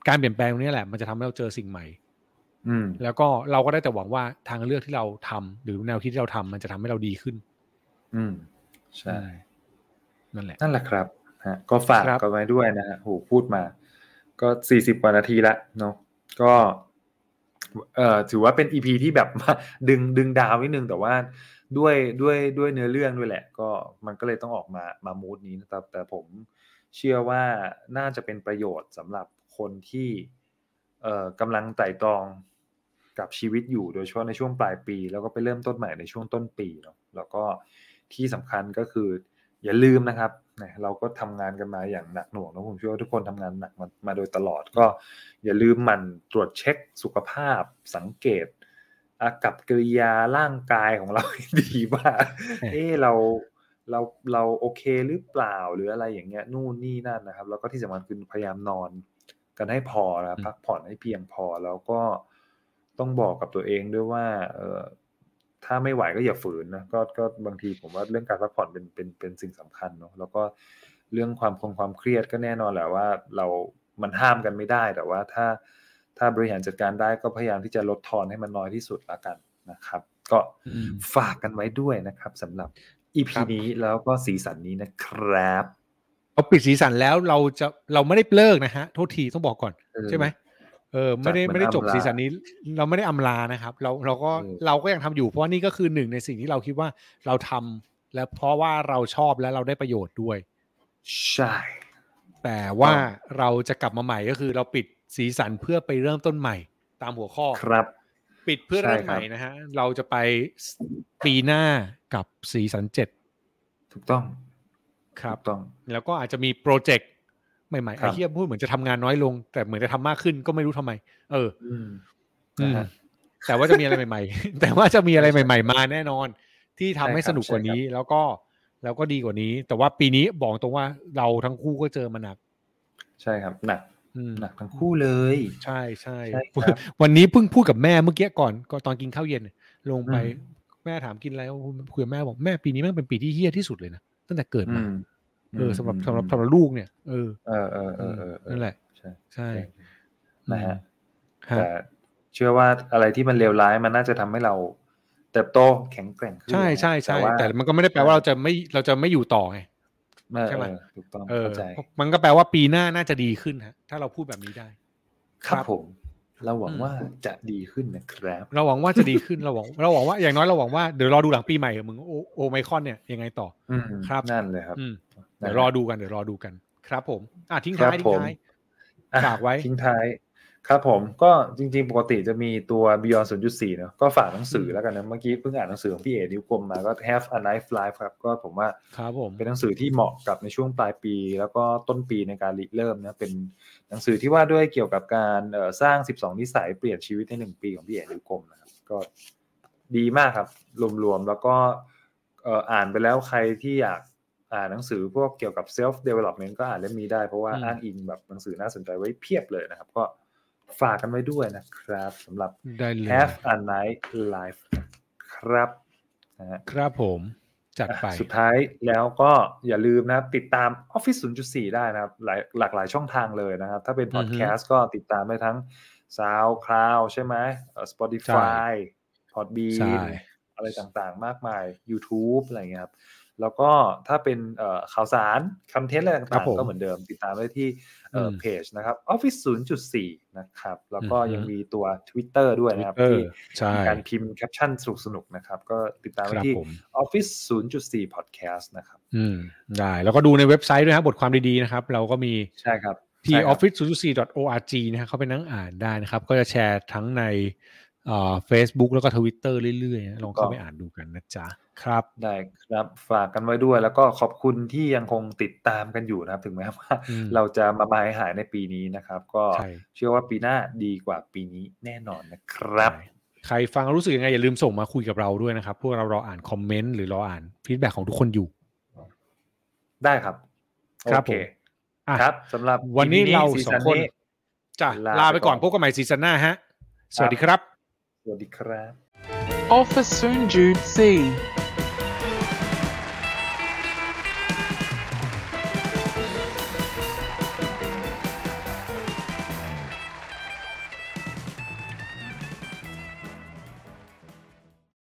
Speaker 2: การเปลี่ยนแปลงตรงนี้แหละ มันจะทำให้เราเจอสิ่งใหม่
Speaker 3: อืม
Speaker 2: แล้วก็เราก็ได้แต่หวังว่าทางเลือกที่เราทำหรือแนวคิดที่เราทำมันจะทำให้เราดีขึ้น
Speaker 3: อืม ใช่
Speaker 2: นั่นแหละ
Speaker 3: นั่นแหละครับฮะก็ฝาก
Speaker 2: ครับ
Speaker 3: กันไว้ด้วยนะฮะโหพูดมา ก็สี่สิบกว่านาทีละเนาะก็เอ่อถือว่าเป็นอีพีที่แบบดึงดึงดาวนิดนึงแต่ว่าด้วยด้วยด้วยเนื้อเรื่องด้วยแหละ ก็มันก็เลยต้องออกมามามูดนี้นะครับแต่ผม เชื่อว่าน่าจะเป็นประโยชน์สำหรับคนที่เอ่อกำลังไต่ตรองกับชีวิตอยู่โดยเฉพาะในช่วงปลายปี แล้วก็ไปเริ่มต้นใหม่ในช่วงต้นปีเนาะแล้วก็ที่สำคัญก็คืออย่าลืมนะครับนะเราก็ทำงานกันมาอย่างหนักหน่วงนะผมเชื่อว่าทุกคนทำงานหนักมามาโดยตลอดก็อย่าลืมหมันตรวจเช็คสุขภาพสังเกตอากับกิริยาร่างกายของเราให้ดีว่าเออเรา เราเราโอเคหรือเปล่าหรืออะไรอย่างเงี้ยนู่นนี่นั่นนะครับ แล้วก็ที่สำคัญคือพยายามนอนกันให้พอนะครับ
Speaker 2: อืม
Speaker 3: พักผ่อนให้เพียงพอแล้วก็ต้องบอกกับตัวเองด้วยว่า เออถ้าไม่ไหวก็อย่าฝืนนะก็ก็บางทีผมว่าเรื่องการพักผ่อนเป็นเป็นเป็นสิ่งสำคัญเนาะแล้วก็เรื่องความคงความเครียดก็แน่นอนแหละว่า เรามันห้ามกันไม่ได้แต่ว่าถ้าถ้าบริหารจัดการได้ก็พยายามที่จะลดทอนให้มันน้อยที่สุดละกันนะครับ ก็
Speaker 2: อืม
Speaker 3: ฝากกันไว้ด้วยนะครับสำหรับ EP
Speaker 2: ครับ
Speaker 3: นี้แล้วก็สีสันนี้นะครับ
Speaker 2: เราปิดสีสันแล้วเราจะเราไม่ได้เลิกนะฮะโทษทีต้องบอกก่อน
Speaker 3: เออ
Speaker 2: ใช่ไหมเออไม่ได้
Speaker 3: จากเหมือน
Speaker 2: ไม่ได้จบ
Speaker 3: อำลา
Speaker 2: ซีซั่นนี้ เราไม่ได้อำลานะครับ เราเราก็
Speaker 3: เออ
Speaker 2: เราก็ยังทำอยู่เพราะว่านี่ก็คือหนึ่งในสิ่งที่เราคิดว่าเราทำและเพราะว่าเราชอบและเราได้ประโยชน์ด้วย
Speaker 3: ใช่
Speaker 2: แต่ว่าเราจะกลับมาใหม่ก็คือเราปิดสีสันเพื่อไปเริ่มต้นใหม่ตามหัวข้อ
Speaker 3: ครับ
Speaker 2: ปิดเพื่อเริ่ม
Speaker 3: ใช่
Speaker 2: ให
Speaker 3: ครับ
Speaker 2: ม่นะฮะ เราจะไปปีหน้ากับสีสันเจ็ด
Speaker 3: ถูกต้อง
Speaker 2: ครับ
Speaker 3: ถูกต้อง
Speaker 2: แล้วก็อาจจะมีโปรเจกต์ใหม่ๆ
Speaker 3: ครั
Speaker 2: ไอ้
Speaker 3: บ
Speaker 2: เฮียพูดเหมือนจะทำงานน้อยลง แต่เหมือนจะทำมากขึ้นก็ไม่รู้ทำไม เออ
Speaker 3: อืม
Speaker 2: อื
Speaker 3: นะ
Speaker 2: ม
Speaker 3: ฮะ
Speaker 2: แต่ว่าจะมีอะไรใหม่ ๆ แต่ว่าจะมีอะไรใหม่ ๆ มาแน่นอน ที่ทำให้
Speaker 3: ใช่ครับ
Speaker 2: สนุกกว่านี้ แล้วก็แล้วก็ดีกว่านี้ แต่ว่าปีนี้บอกตรงว่าเราทั้งคู่ก็เจอมาหนัก
Speaker 3: ใช่ครับหนัก
Speaker 2: อืม
Speaker 3: หนักทั้งคู่เลย
Speaker 2: ใช่ใช่
Speaker 3: ใช่ครับ
Speaker 2: วันนี้เพิ่งพูดกับแม่เมื่อกี้ก่อนก็ตอนกินข้าวเย็นเนี่ยลงไป
Speaker 3: อืม
Speaker 2: แม่ถามกินอะไรคุยกับแม่บอกแม่ปีนี้แม่งเป็นปีที่เฮี้ยที่สุดเลยนะตั้งแต่เกิด
Speaker 3: อื
Speaker 2: มา
Speaker 3: ม
Speaker 2: เออสำหรับ
Speaker 3: ม
Speaker 2: สำหรับสำหรับลูกเนี่ยเออ
Speaker 3: เออเออเออเออเออ
Speaker 2: นั่นแหละ
Speaker 3: ใช่
Speaker 2: ใช่
Speaker 3: นะฮะ
Speaker 2: ฮะ
Speaker 3: แต่เชื่อว่าอะไรที่มันเลวร้ายมันน่าจะทำให้เราเติบโตแข็งแกร่งขึ้น
Speaker 2: ใช่ใช่ใช่
Speaker 3: ว่า
Speaker 2: แต่มันก็ไม่ได้แปลว่าเราจะไม่เราจะไม่อยู่ต่อไง
Speaker 3: เออ
Speaker 2: ใช่ไหม
Speaker 3: เออถูกต้อง
Speaker 2: เออ
Speaker 3: เข้าใจ
Speaker 2: มันก็แปลว่าปีหน้าน่าจะดีขึ้นฮะถ้าเราพูดแบบนี้ได้
Speaker 3: ครับผม เราหวัง
Speaker 2: อืม
Speaker 3: ว่าจะดีขึ้นนะครับ
Speaker 2: เราหวังว่าจะดีขึ้นเราหวังเราหวังว่าอย่างน้อยเราหวังว่าเดี๋ยวรอดูหลังปีใหม่มึงโอโอไมคอนเนี่ยยังไงต่อ
Speaker 3: อืม
Speaker 2: ครับ
Speaker 3: นั่นเลยครับ
Speaker 2: อืม
Speaker 3: นะ
Speaker 2: เดี๋ยวรอดูกันเดี๋ยวรอดูกัน ครับ ผม อะทิ้ง
Speaker 3: ครั
Speaker 2: ท้าย
Speaker 3: บ
Speaker 2: ทิ้งท้าย
Speaker 3: ผมอะ
Speaker 2: ฝากไว้
Speaker 3: ทิ้งท้าย ครับผมก็จริงๆ ปกติจะมีตัว Beyond 0.4เนอะก็ฝากหนังสือแล้วกันนะเมื่อกี้เพิ่งอ่านหนังสือของพี่เอ๋นิ้วกลมมาก็ Have a Nice Life ครับ ก็ผมว่า
Speaker 2: ครับผม
Speaker 3: เป็นหนังสือที่เหมาะกับในช่วงปลายปี แล้วก็ต้นปีในการริเริ่มนะเป็นหนังสือที่ว่าด้วยเกี่ยวกับการเอ่อสร้าง 12 นิสัยเปลี่ยนชีวิตในหนึ่งปีของพี่เอ๋นิ้วกลมนะครับก็ดีมากครับรวมๆแล้วก็เอ่ออ่านไปแล้วใครที่อยากอ่านหนังสือพวกเกี่ยวกับ self development ก็อ่านเล่มนี้ได้เพราะว่า
Speaker 2: อืม
Speaker 3: อ้างอิงแบบหนังสือน่าสนใจไว้เพียบเลยนะครับ ก็ ฝากกันไว้ด้วยนะครับสำหรับ
Speaker 2: ได้เลย
Speaker 3: Have a Nice Life ครับนะฮะ
Speaker 2: ครับผมจัดไป
Speaker 3: สุดท้ายแล้วก็อย่าลืมนะครับติดตาม Office 0.4 ได้นะครับหลายหลากหลายช่องทางเลยนะครับ ถ้าเป็นพอดแคสต์ก็ติดตามได้ทั้ง SoundCloud ใช่ไหมเอ่อ Spotify
Speaker 2: ใช่
Speaker 3: Podbean อะไรต่างๆ มากมาย YouTube อะไรอย่างเงี้ยครับ แล้วก็ถ้าเป็นเอ่อข่าวสารคอนเทนต์อะไร
Speaker 2: ครั
Speaker 3: ต่า
Speaker 2: บ
Speaker 3: ง
Speaker 2: ผม
Speaker 3: ๆก็เหมือนเดิมติดตามได้ที่เอ่ออ
Speaker 2: ม
Speaker 3: เพจนะครับ Office 0.4 นะครับ แล้วก็
Speaker 2: อือฮึ
Speaker 3: ยังมีตัว Twitter ด้วยนะครับ
Speaker 2: เออ
Speaker 3: ที่
Speaker 2: ใช่
Speaker 3: มีการพิมพ์แคปชั่นสนุกๆนะครับ ก็ติดตาม
Speaker 2: ค
Speaker 3: ได้
Speaker 2: รับ
Speaker 3: ที่
Speaker 2: ผม
Speaker 3: Office 0.4 Podcast นะครับ
Speaker 2: อืมได้แล้วก็ดูในเว็บไซต์ด้วยครับบทความดีๆนะครับ เราก็มี
Speaker 3: ใช่ครับ
Speaker 2: ที่
Speaker 3: ใช่ครับ
Speaker 2: office 0 4 org นะฮะเขาไปนั่งอ่านได้นะครับ ก็จะแชร์ทั้งใน เอ่อ Facebook แล้วก็ Twitter เรื่อยๆนะลองเข้าไปอ่านดูกันนะจ๊ะครับ
Speaker 3: ได้ครับฝากกันไว้ด้วยแล้วก็ขอบคุณที่ยังคงติดตามกันอยู่นะครับ ถึงแม้ว่า
Speaker 2: อืม
Speaker 3: เราจะมาบายหายในปีนี้นะครับ ก็
Speaker 2: ใช่
Speaker 3: เชื่อว่าปีหน้าดีกว่าปีนี้แน่นอนนะครับ
Speaker 2: ใช่ใครฟังแล้วรู้สึกยังไงอย่าลืมส่งมาคุยกับเราด้วยนะครับ พวกเรารออ่านคอมเมนต์หรือรออ่านฟีดแบ็ของทุกคนอยู่
Speaker 3: ได้ครับ
Speaker 2: ครับ
Speaker 3: โอเค
Speaker 2: ผมอะ
Speaker 3: ครับสำหรับ
Speaker 2: วันนี้
Speaker 3: EP
Speaker 2: เรา
Speaker 3: ซี
Speaker 2: สอ
Speaker 3: ซั่
Speaker 2: งคนจ้ะ
Speaker 3: ลา
Speaker 2: ลาไปก่อน
Speaker 3: ไปก่อน
Speaker 2: พบกันใหม่ซีซั่นหน้าฮะ สวัสดีครับ
Speaker 3: สวัสดีครับ
Speaker 1: Office Soon Jude C.